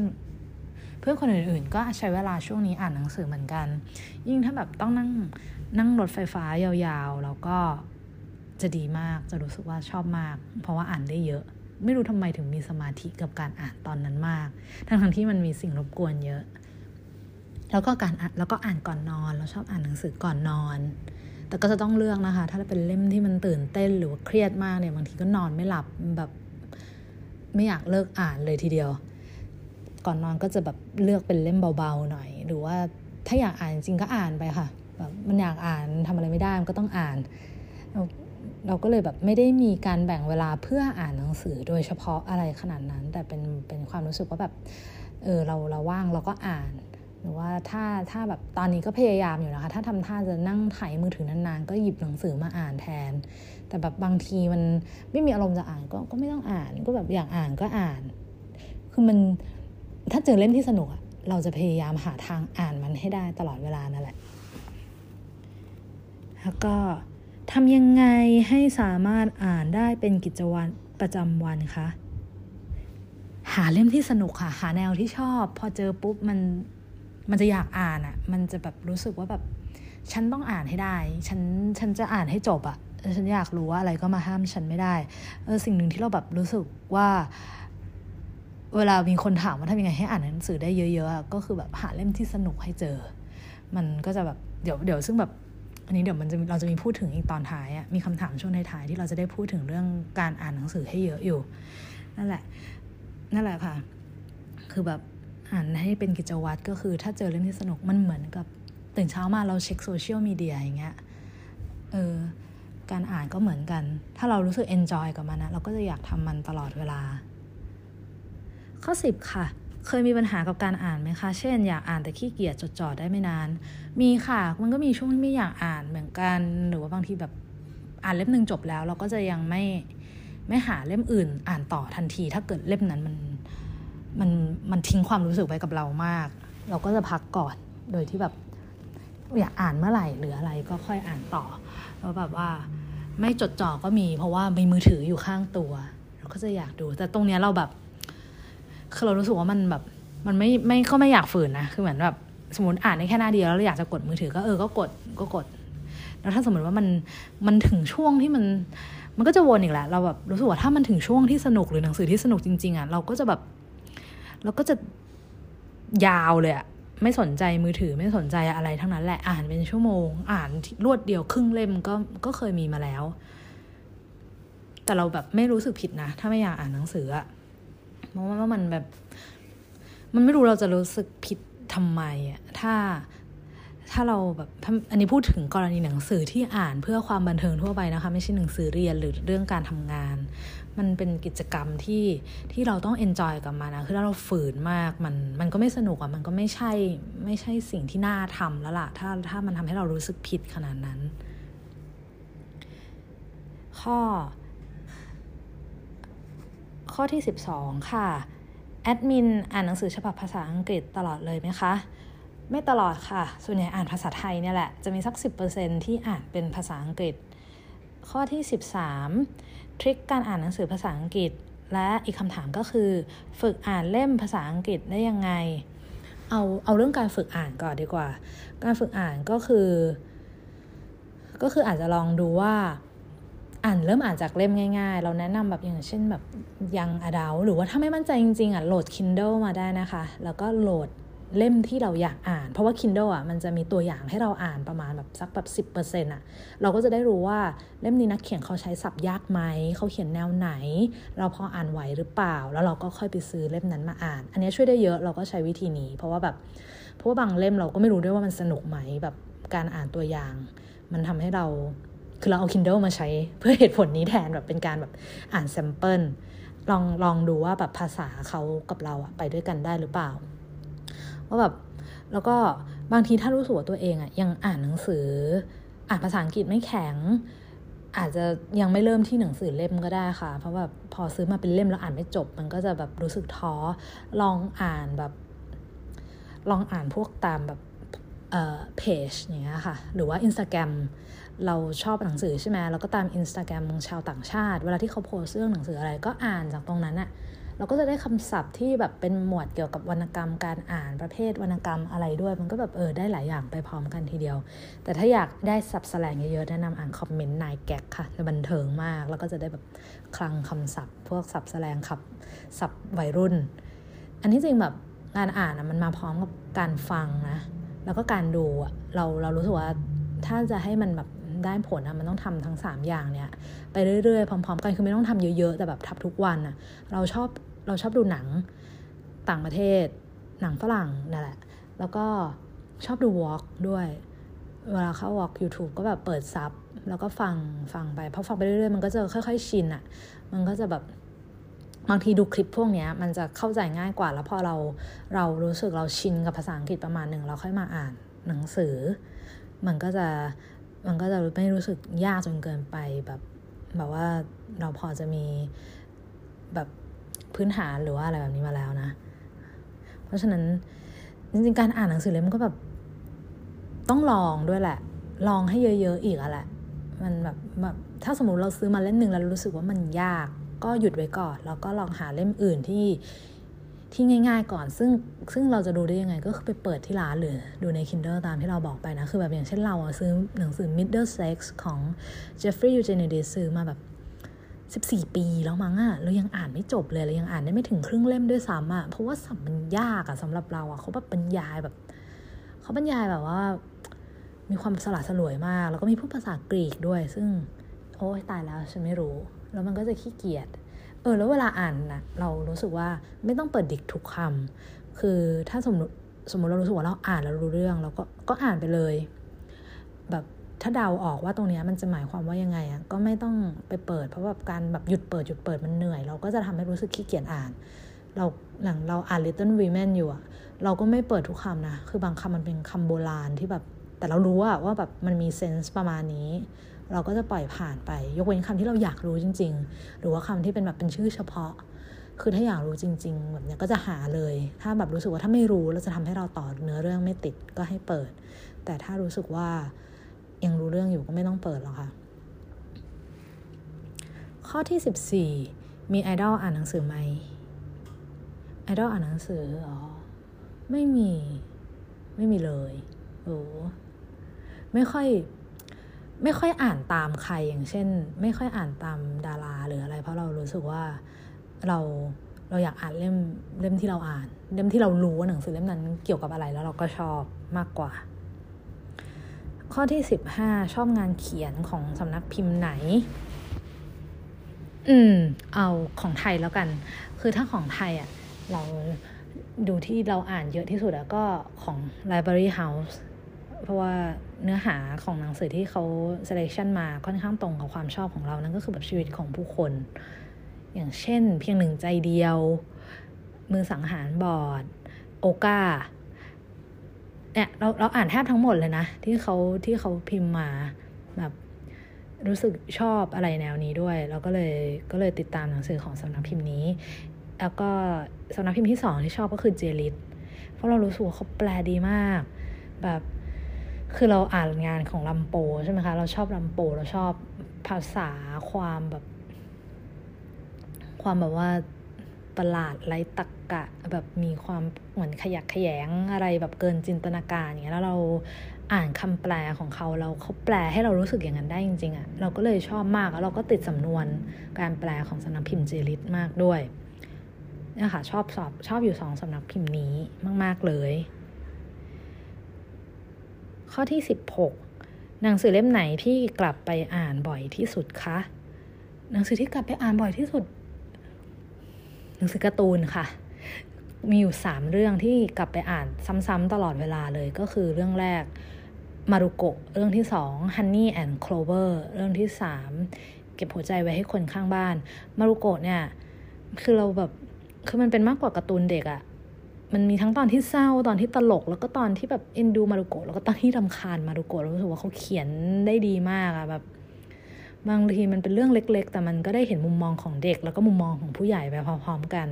เพื่อนคนอื่นๆ ก็ใช้เวลาช่วงนี้อ่านหนังสือเหมือนกัน ยิ่งถ้าแบบต้องนั่งนั่งรถไฟฟ้ายาวๆ แล้วก็จะดีมากจะรู้สึกว่าชอบมาก เพราะว่าอ่านได้เยอะ ไม่รู้ทำไมถึงมีสมาธิกับการอ่านตอนนั้นมาก ทั้งทั้งที่มันมีสิ่งรบกวนเยอะ แล้วก็การอ่านแล้วก็อ่านก่อนนอนเราชอบอ่านหนังสือก่อนนอน แต่ก็จะต้องเลือกนะคะ ถ้าเป็นเล่มที่มันตื่นเต้นหรือว่าเครียดมากเนี่ยบางทีก็นอนไม่หลับแบบไม่อยากเลิกอ่านเลยทีเดียว ก่อนนอนก็จะแบบเลือกเป็นเล่มเบาๆหน่อย หรือว่าถ้าอยากอ่านจริงก็อ่านไปค่ะแบบมันอยากอ่านทำอะไรไม่ได้มันก็ต้องอ่าน เราก็เลยแบบไม่ได้มีการแบ่งเวลาเพื่ออ่านหนังสือโดยเฉพาะอะไรขนาดนั้น แต่เป็นเป็นความรู้สึกว่าแบบเออเราเราว่างเราก็อ่าน หรือว่าถ้าถ้าแบบตอนนี้ก็พยายามอยู่นะคะ ถ้าทำท่าจะนั่งถ่ายมือถือนานๆ ก็หยิบหนังสือมาอ่านแทน แต่แบบบางทีมันไม่มีอารมณ์จะอ่านก็ก็ไม่ต้องอ่าน ก็แบบอยากอ่านก็อ่าน คือมัน ถ้าเจอเล่มที่สนุกเราจะพยายามหาทางอ่านมันให้ได้ตลอดเวลานั่นแหละ แล้วก็ทำยังไงให้สามารถอ่านได้เป็นกิจวัตรประจำวันคะ หาเล่มที่สนุกค่ะ หาแนวที่ชอบ พอเจอปุ๊บมันมันจะอยากอ่านอะ่ะ มันจะแบบรู้สึกว่าแบบฉันต้องอ่านให้ได้ ฉันฉันจะอ่านให้จบอะ่ะ ฉันอยากรู้ว่าอะไรก็มาห้ามฉันไม่ได้ เออสิ่งหนึ่งที่เราแบบรู้สึกว่า เวลามีคนถามว่าทำยังไงให้อ่านหนังสือได้เยอะๆก็คือแบบหาเล่มที่สนุกให้เจอ มันก็จะแบบเดี๋ยวเดี๋ยวซึ่งแบบอันนี้เดี๋ยวมันจะเราจะมีพูดถึงอีกตอนท้ายอะมีคำถามช่วงท้ายๆที่เราจะได้พูดถึงเรื่องการอ่านหนังสือให้เยอะอยู่ นั่นแหละ นั่นแหละค่ะ คือแบบอ่านให้เป็นกิจวัตรก็คือ ถ้าเจอเรื่องที่สนุกมันเหมือนกับตื่นเช้ามาเราเช็คโซเชียลมีเดียอย่างเงี้ยเออการอ่านก็เหมือนกัน ถ้าเรารู้สึก enjoy กับมันนะเราก็จะอยากทำมันตลอดเวลา ข้อสิบค่ะ เคยมีปัญหากับการอ่านไหมคะ เช่น อยากอ่านแต่ขี้เกียจจดจ่อได้ไม่นาน มีค่ะ มันก็มีช่วงที่ไม่อยากอ่านเหมือนกัน หรือว่าบางทีแบบอ่านเล่มหนึ่งจบแล้ว เราก็จะยังไม่ไม่หาเล่มอื่น อ่านต่อทันที ถ้าเกิดเล่มนั้นมันมันมันทิ้งความรู้สึกไว้กับเรามาก เราก็จะพักก่อน โดยที่แบบอยากอ่านเมื่อไหร่หรืออะไรก็ค่อยอ่านต่อ แล้วแบบว่าไม่จดจ่อก็มี เพราะว่ามีมือถืออยู่ข้างตัว เราก็จะอยากดู แต่ตรงเนี้ยเราแบบ คือเรารู้สึกว่ามันแบบ มันไม่ไม่ก็ไม่อยากฝืนนะ คือเหมือนแบบสมมติอ่านได้แค่หน้าเดียวแล้วเราอยากจะกดมือถือก็เออก็กดก็กด แล้วถ้าสมมติว่ามันมันถึงช่วงที่มัน มันก็จะวนอีกแหละ เราแบบรู้สึกว่าถ้ามันถึงช่วงที่สนุกหรือหนังสือที่สนุกจริง ๆอะเราก็จะแบบเราก็จะยาวเลยอะไม่สนใจมือถือไม่สนใจอะไรทั้งนั้นแหละอ่านเป็นชั่วโมง อ่านรวดเดียวครึ่งเล่มก็ก็เคยมีมาแล้ว แต่เราแบบไม่รู้สึกผิดนะ ถ้าไม่อยากอ่านหนังสืออะ เพราะว่ามันแบบ มันไม่รู้เราจะรู้สึกผิดทำไมอะถ้าถ้าเราแบบอันนี้พูดถึงกรณีหนังสือที่อ่านเพื่อความบันเทิงทั่วไปนะคะ ไม่ใช่หนังสือเรียนหรือเรื่องการทำงาน มันเป็นกิจกรรมที่ที่เราต้องเอนจอยกับมันนะคือถ้าเราฝืนมากมันมันก็ไม่สนุกอะ่ะมันก็ไม่ใช่ไม่ใช่สิ่งที่น่าทำแล้วล่ะ ถ้าถ้ามันทำให้เรารู้สึกผิดขนาดนั้น ข้อ ข้อที่ 12 ค่ะ แอดมินอ่านหนังสือฉบับภาษาอังกฤษตลอดเลยไหมคะ ไม่ตลอดค่ะ ส่วนใหญ่อ่านภาษาไทยเนี่ยแหละ จะมีสัก 10%ที่อ่านเป็นภาษาอังกฤษ ข้อที่ 13 ทริคการอ่านหนังสือภาษาอังกฤษ และอีกคำถามก็คือ ฝึกอ่านเล่มภาษาอังกฤษได้ยังไง เอาเอาเรื่องการฝึกอ่านก่อนดีกว่า การฝึกอ่านก็คือ ก็คืออาจจะลองดูว่า อ่านเริ่มอ่านจากเล่มง่าย ๆ เราแนะนำแบบอย่างเช่นแบบยังอดาวหรือว่าถ้าไม่มั่นใจจริงๆอะโหลด Kindle มาได้นะคะ แล้วก็โหลดเล่มที่เราอยากอ่าน เพราะว่า Kindle อะมันจะมีตัวอย่างให้เราอ่านประมาณแบบสักแบบสิบเปอร์เซ็นต์อะเราก็จะได้รู้ว่าเล่มนี้นักเขียนเขาใช้ศัพท์ยากไหม เขาเขียนแนวไหน เราพออ่านไหวหรือเปล่า แล้วเราก็ค่อยไปซื้อเล่มนั้นมาอ่าน อันนี้ช่วยได้เยอะเราก็ใช้วิธีนี้ เพราะว่าแบบเพราะว่าบางเล่มเราก็ไม่รู้ด้วยว่ามันสนุกไหมแบบการอ่านตัวอย่าง มันทำให้เรา คือเราเอา Kindle มาใช้เพื่อเหตุผลนี้แทนแบบเป็นการแบบอ่าน sample ลองลองดูว่าแบบภาษาเขากับเราอะไปด้วยกันได้หรือเปล่า ว่าแบบแล้วก็บางทีถ้ารู้สึกว่าตัวเองอะยังอ่านหนังสือ อ่านภาษาอังกฤษไม่แข็ง อาจจะยังไม่เริ่มที่หนังสือเล่มก็ได้ค่ะ เพราะแบบพอซื้อมาเป็นเล่มแล้วอ่านไม่จบ มันก็จะแบบรู้สึกท้อลองอ่านแบบ ลองอ่านพวกตามแบบเอ่อเพจอย่างเงี้ยค่ะ หรือว่า Instagram เราชอบหนังสือใช่ไหมเราก็ตาม Instagram ชาวต่างชาติ เวลาที่เขาโพสเรื่องหนังสืออะไรก็อ่านจากตรงนั้นอะเราก็จะได้คำศัพท์ที่แบบเป็นหมวดเกี่ยวกับวรรณกรรมการอ่านประเภทวรรณกรรมอะไรด้วย มันก็แบบเออได้หลายอย่างไปพร้อมกันทีเดียว แต่ถ้าอยากได้สับแสลงเยอะๆแนะนำอ่านคอมเมนต์นายแก๊กค่ะจะบันเทิงมาก แล้วก็จะได้แบบคลังคำศัพท์ พวกสับแสลงขับศัพท์วัยรุ่น อันนี้จริงแบบงานอ่านมันมาพร้อมกับการฟังนะแล้วก็การดูอะเราเรารู้สึกว่าถ้าจะให้มันแบบ ได้ผลอะมันต้องทำทั้ง 3 อย่างเนี่ยไปเรื่อยๆพร้อม ๆ กันคือไม่ต้องทำเยอะๆ แต่แบบทับทุกวันอะเราชอบเราชอบดูหนังต่างประเทศ หนังฝรั่งนั่นแหละ แล้วก็ชอบดูวอล์กด้วย เวลาเข้าวอล์ก YouTube ก็แบบเปิดซับ แล้วก็ฟังฟังไปพอฟังไปเรื่อยๆ มันก็จะค่อย ๆ ชินอะ่ะ มันก็จะแบบบางทีดูคลิปพวกนี้มันจะเข้าใจง่ายกว่า แล้วพอเราเรารู้สึกเราชินกับภาษาอังกฤษประมาณหนึ่งเราค่อยมาอ่านหนังสือ มันก็จะ มันก็จะไม่รู้สึกยากจนเกินไปแบบแบบว่าเราพอจะมีแบบพื้นฐานหรือว่าอะไรแบบนี้มาแล้วนะ เพราะฉะนั้นจริงๆการอ่านหนังสือเล่มก็แบบต้องลองด้วยแหละ ลองให้เยอะ ๆ อีกอะแหละ มันแบบแบบถ้าสมมติเราซื้อมาเล่มหนึ่งแล้วรู้สึกว่ามันยาก ก็หยุดไว้ก่อน แล้วก็ลองหาเล่มอื่นที่ ที่ง่ายๆก่อน ซึ่งซึ่งเราจะดูได้ยังไง ก็คือไปเปิดที่ร้านหรือดูใน Kindle ตามที่เราบอกไปนะ คือแบบอย่างเช่นเราซื้อหนังสือ Middlesex ของ Jeffrey Eugenides ซื้อมาแบบ 14 ปีแล้วมั้งอะเรายังอ่านไม่จบเลยเรายังอ่านได้ไม่ถึงครึ่งเล่มด้วยซ้ำอะเพราะว่าสับมันยากอะสำหรับเราอะเขาแบบบรรยายแบบเขาบรรยายแบบว่า มีความสลัดสลวยมาก แล้วก็มีพูดภาษากรีกด้วย ซึ่งโอ้ยตายแล้วฉันไม่รู้ แล้วมันก็จะขี้เกียจ เออแล้วเวลาอ่านนะเรารู้สึกว่าไม่ต้องเปิดดิกทุกคำคือถ้าสมมติสมมติเรารู้สึกว่าเราอ่านแล้วรู้เรื่องเราก็ก็อ่านไปเลย แบบถ้าเดาออกว่าตรงนี้มันจะหมายความว่ายังไงอะก็ไม่ต้องไปเปิด เพราะแบบการแบบหยุดเปิดหยุดเปิดมันเหนื่อย เราก็จะทำให้รู้สึกขี้เกียจอ่าน เราหลังเราอ่าน Little Women อยู่อะเราก็ไม่เปิดทุกคำนะ คือบางคำมันเป็นคำโบราณที่แบบ แต่เรารู้อะว่าแบบมันมีเซนส์ประมาณนี้ เราก็จะปล่อยผ่านไป ยกเว้นคำที่เราอยากรู้จริง ๆ หรือว่าคำที่เป็นแบบเป็นชื่อเฉพาะ คือถ้าอยากรู้จริง ๆ แบบเนี้ยก็จะหาเลย ถ้าแบบรู้สึกว่าถ้าไม่รู้แล้วจะทำให้เราต่อเนื้อเรื่องไม่ติดก็ให้เปิด แต่ถ้ารู้สึกว่ายังรู้เรื่องอยู่ก็ไม่ต้องเปิดหรอกค่ะ ข้อที่ 14 มีไอดอลอ่านหนังสือไหมไอดอลอ่านหนังสืออ๋อไม่มี ไม่มีเลยโอ้ ไม่ค่อยไม่ค่อยอ่านตามใครอย่างเช่น ไม่ค่อยอ่านตามดาราหรืออะไร เพราะเรารู้สึกว่าเราเราอยากอ่านเล่มเล่มที่เราอ่าน เล่มที่เรารู้ว่าหนังสือเล่มนั้นเกี่ยวกับอะไรแล้วเราก็ชอบมากกว่า ข้อที่สิบห้าชอบงานเขียนของสำนักพิมพ์ไหน อืม เอาของไทยแล้วกัน คือถ้าของไทยอะ่ะ เราดูที่เราอ่านเยอะที่สุดอะก็ของ Library House เพราะว่า เนื้อหาของหนังสือที่เขา selection มาค่อนข้างตรงกับความชอบของเรา นั่นก็คือแบบชีวิตของผู้คน อย่างเช่น เพียงหนึ่งใจเดียว มือสังหารบอด โอกาเนี่ยเราเราอ่านแทบทั้งหมดเลยนะ ที่เขาที่เขาพิมพ์มาแบบรู้สึกชอบอะไรแนวนี้ด้วย เราก็เลยก็เลยติดตามหนังสือของสำนักพิมพ์นี้ แล้วก็สำนักพิมพ์ที่สองที่ชอบก็คือเจลิตเพราะเรารู้สึกว่าเขาแปลดีมาก แบบ คือเราอ่านงานของลำโปใช่ไหมคะ เราชอบลำโป เราชอบภาษาความแบบ ความแบบว่าประหลาดไร้ตรกกะ แบบมีความเหมือนขยักขยงอะไรแบบเกินจินตนาการอย่างเงี้ยแล้วเราอ่านคำแปลของเขาเราเขาแปลให้เรารู้สึกอย่างนั้นได้จริงๆอะ่ะเราก็เลยชอบมากแล้วเราก็ติดสำนวนการแปลของสำนักพิมพ์เจลิตมากด้วยนะคะชอบสอบชอบอยู่สองสำนักพิมพ์นี้มาก ๆเลย ข้อที่ 16 หนังสือเล่มไหนที่กลับไปอ่านบ่อยที่สุดคะ หนังสือที่กลับไปอ่านบ่อยที่สุด หนังสือการ์ตูนค่ะ มีอยู่สามเรื่องที่กลับไปอ่านซ้ำๆตลอดเวลาเลยก็คือเรื่องแรกมารุโกะเรื่องที่สอง Honey and Clover เรื่องที่สามเก็บหัวใจไว้ให้คนข้างบ้าน มารุโกะเนี่ย คือเราแบบ คือมันเป็นมากกว่าการ์ตูนเด็กอะ มันมีทั้งตอนที่เศร้าตอนที่ตลก แล้วก็ตอนที่แบบเอ็นดูมารุโกะแล้วก็ตอนที่รำคาญมารุโกะรารู้สึกว่าเขาเขียนได้ดีมากอะแบบบางทีมันเป็นเรื่องเล็ก ๆ แต่มันก็ได้เห็นมุมมองของเด็ก แล้วก็มุมมองของผู้ใหญ่ไปพร้อมๆกัน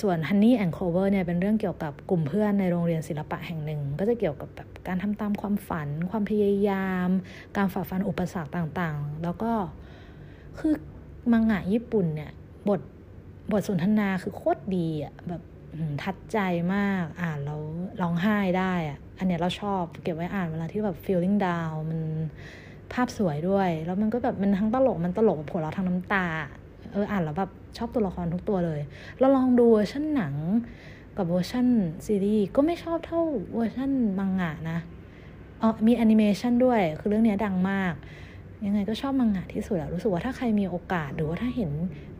ส่วน Honey and Clover เนี่ยเป็นเรื่องเกี่ยวกับกลุ่มเพื่อนในโรงเรียนศิลปะแห่งหนึ่ง ก็จะเกี่ยวกับแบบการทำตามความฝัน ความพยายาม การฝ่าฟันอุปสรรคต่างๆ แล้วก็คือมังงะญี่ปุ่นเนี่ยบทบทสนทนาคือโคตรดีอะแบบ touch ใจมากอ่านแล้วร้องไห้ได้อะอันเนี้ยเราชอบเก็บไว้อ่านเวลาที่แบบ feeling down มันภาพสวยด้วย แล้วมันก็แบบมันทั้งตลกมันตลกแบบหัวเราะทั้งน้ำตา เอออ่านแล้วแบบชอบตัวละครทุกตัวเลย เราลองดูเวอร์ชันหนังกับเวอร์ชันซีรีส์ก็ไม่ชอบเท่าเวอร์ชันมังงะนะอ๋อมีแอนิเมชันด้วย คือเรื่องนี้ดังมาก ยังไงก็ชอบมังงะที่สุดอะรู้สึกว่าถ้าใครมีโอกาสหรือว่าถ้าเห็น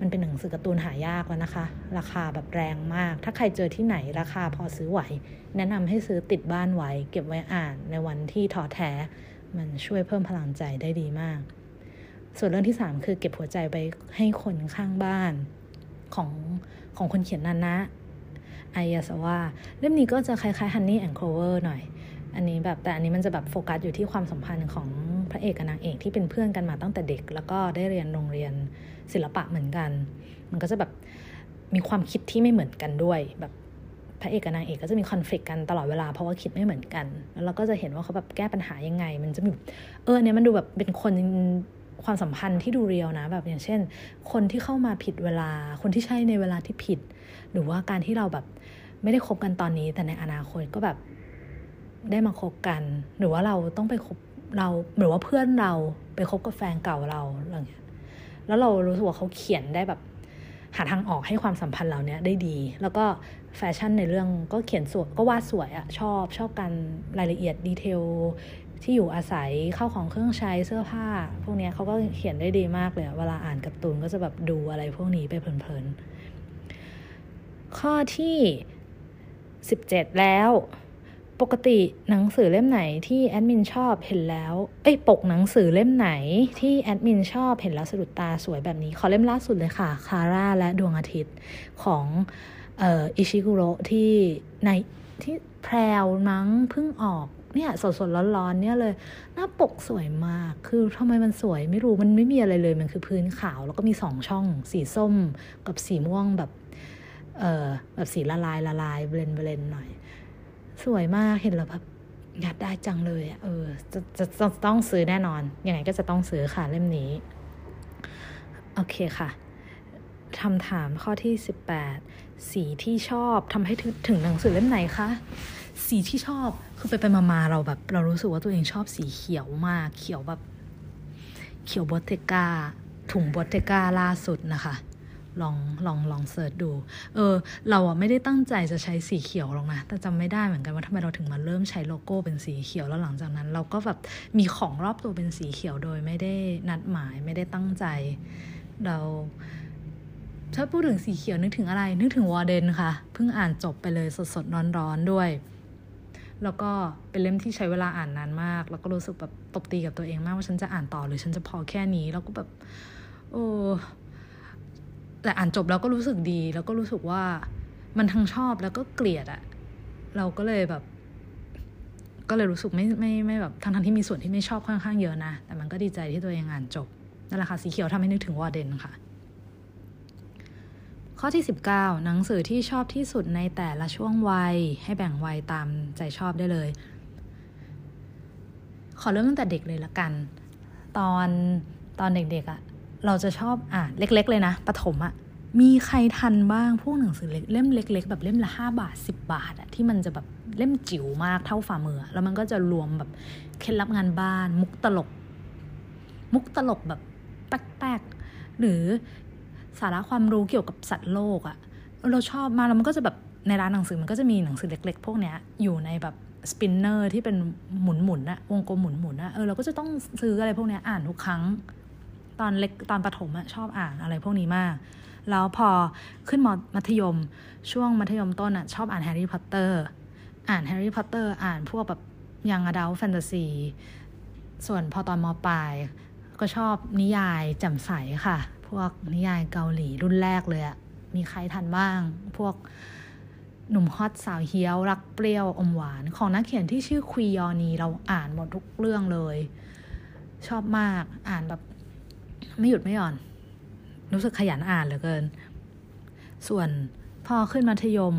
มันเป็นหนังสือการ์ตูนหายากแล้วนะคะ ราคาแบบแรงมาก ถ้าใครเจอที่ไหนราคาพอซื้อไหว แนะนำให้ซื้อติดบ้านไว้ เก็บไว้อ่านในวันที่ท้อแท้ มันช่วยเพิ่มพลังใจได้ดีมาก ส่วนเรื่องที่สามคือเก็บหัวใจไปให้คนข้างบ้านของของคนเขียนนันนะไอยาสว่าเล่มนี้ก็จะคล้ายๆ Honey and Clover หน่อย อันนี้แบบแต่อันนี้มันจะแบบโฟกัสอยู่ที่ความสัมพันธ์ของพระเอกกับนางเอกที่เป็นเพื่อนกันมาตั้งแต่เด็ก แล้วก็ได้เรียนโรงเรียนศิลปะเหมือนกัน มันก็จะแบบมีความคิดที่ไม่เหมือนกันด้วย แบบพระเอกกับนางเอกก็จะมีคอนฟ lict กันตลอดเวลาเพราะว่าคิดไม่เหมือนกัน แล้วเราก็จะเห็นว่าเขาแบบแก้ปัญหายังไง มันจะมีเออเนี่ยมันดูแบบเป็นคนความสัมพันธ์ที่ดูเรียวนะแบบอย่างเช่น คนที่เข้ามาผิดเวลา คนที่ใช่ในเวลาที่ผิด หรือว่าการที่เราแบบไม่ได้คบกันตอนนี้ แต่ในอนาคตก็แบบ ได้มาคบกัน หรือว่าเราต้องไปคบเราหรือว่าเพื่อนเราไปคบกับแฟนเก่าเราอะไรเงี้ยแล้วเรารู้สึกว่าเขาเขียนได้แบบ หาทางออกให้ความสัมพันธ์เหล่านี้ยได้ดี แล้วก็แฟชั่นในเรื่องก็เขียนสวยก็วาดสวยอะชอบชอบการรายละเอียดดีเทลที่อยู่อาศัยเข้าของเครื่องใช้เสื้อผ้า พวกนี้เขาก็เขียนได้ดีมากเลย เวลาอ่านการ์ตูนก็จะแบบดูอะไรพวกนี้ไปเพลินๆ ข้อที่ 17 แล้ว ปกติหนังสือเล่มไหนที่แอดมินชอบเห็นแล้วเอ้ยปกหนังสือเล่มไหนที่แอดมินชอบเห็นแล้วสะดุดตาสวยแบบนี้ ขอเล่มล่าสุดเลยค่ะคาร่าและดวงอาทิตย์ของเอ,อ,อิชิกุโรที่ในที่แพรวนังเพิ่งออกเนี่ยสดสดร้อนๆเนี่ยเลยหน้าปกสวยมาก คือทำไมมันสวยไม่รู้มันไม่มีอะไรเลย มันคือพื้นขาว แล้วก็มีสองช่อง สีส้มกับสีม่วงแบบเออแบบสีละลายละลายเบลนเบลนหน่อย สวยมากเห็นแล้วแบบอยากได้จังเลยเออจะจะจะต้องซื้อแน่นอน ยังไงก็จะต้องซื้อค่ะเล่มนี้ โอเคค่ะคำถามข้อที่ 18 สีที่ชอบทำให้ถึงหนังสือเล่มไหนคะ สีที่ชอบคือไปไปมาๆเราแบบ เรารู้สึกว่าตัวเองชอบสีเขียวมาก เขียวแบบ เขียวบอเทกาถุงบอเทกาล่าสุดนะคะ ลองลองลองเสิร์ชดู เออ เราอะไม่ได้ตั้งใจจะใช้สีเขียวหรอกนะ แต่จำไม่ได้เหมือนกันว่าทำไมเราถึงมาเริ่มใช้โลโก้เป็นสีเขียวแล้วหลังจากนั้น เราก็แบบมีของรอบตัวเป็นสีเขียวโดยไม่ได้นัดหมายไม่ได้ตั้งใจ เราถ้าพูดถึงสีเขียวนึกถึงอะไร นึกถึงวอร์เดนค่ะ เพิ่งอ่านจบไปเลยสดสดร้อนร้อนด้วย แล้วก็เป็นเล่มที่ใช้เวลาอ่านนานมาก แล้วก็รู้สึกแบบตบตีกับตัวเองมากว่าฉันจะอ่านต่อหรือฉันจะพอแค่นี้ แล้วก็แบบ โอ้ แต่อ่านจบแล้วก็รู้สึกดี แล้วก็รู้สึกว่ามันทั้งชอบแล้วก็เกลียดอะเราก็เลยแบบ ก็เลยรู้สึกไม่ไม่ไม่แบบทั้งทั้งที่มีส่วนที่ไม่ชอบค่อนข้างเยอะนะ แต่มันก็ดีใจที่ตัวเองอ่านจบนั่นแหละค่ะสีเขียวทำให้นึกถึงวอร์เดนค่ะ ข้อที่ 19 หนังสือที่ชอบที่สุดในแต่ละช่วงวัย ให้แบ่งวัยตามใจชอบได้เลย ขอเริ่มตั้งแต่เด็กเลยละกัน ตอนตอนเด็กๆอะ่ะ เราจะชอบอ่านเล็ก ๆ เลยนะปฐมอะมีใครทันบ้างพวกหนังสือเล็กเล่มเล็ก ๆ แบบเล่มละห้าบาทสิบบาทอะที่มันจะแบบเล่มจิ๋วมากเท่าฝ่ามือแล้วมันก็จะรวมแบบเคล็ดลับงานบ้าน มุกตลก มุกตลกแบบแป๊กๆหรือสาระความรู้เกี่ยวกับสัตว์โลกอะเราชอบมาแล้วมันก็จะแบบในร้านหนังสือมันก็จะมีหนังสือเล็ก ๆ พวกเนี้ยอยู่ในแบบ spinner ที่เป็นหมุนๆอะวงกลมหมุนๆอะเออเราก็จะต้องซื้ออะไรพวกเนี้ยอ่านทุกครั้ง ตอนเล็กตอนประถมอะชอบอ่านอะไรพวกนี้มาก แล้วพอขึ้นมมัธยมช่วงมัธยมต้นอะชอบอ่านแฮร์รี่พอตเตอร์อ่านแฮร์รี่พอตเตอร์อ่านพวกแบบ young adult fantasy ส่วนพอตอนมปลาย ก็ชอบนิยายแจ่มใสค่ะ พวกนิยายเกาหลีรุ่นแรกเลยอะมีใครทันบ้าง พวกหนุ่มฮอตสาวเฮี้ยว รักเปรี้ยวอมหวาน ของนักเขียนที่ชื่อควียอนีเราอ่านหมดทุกเรื่องเลย ชอบมากอ่านแบบ ไม่หยุดไม่หย่อน รู้สึกขยันอ่านเหลือเกิน ส่วนพอขึ้นมัธยม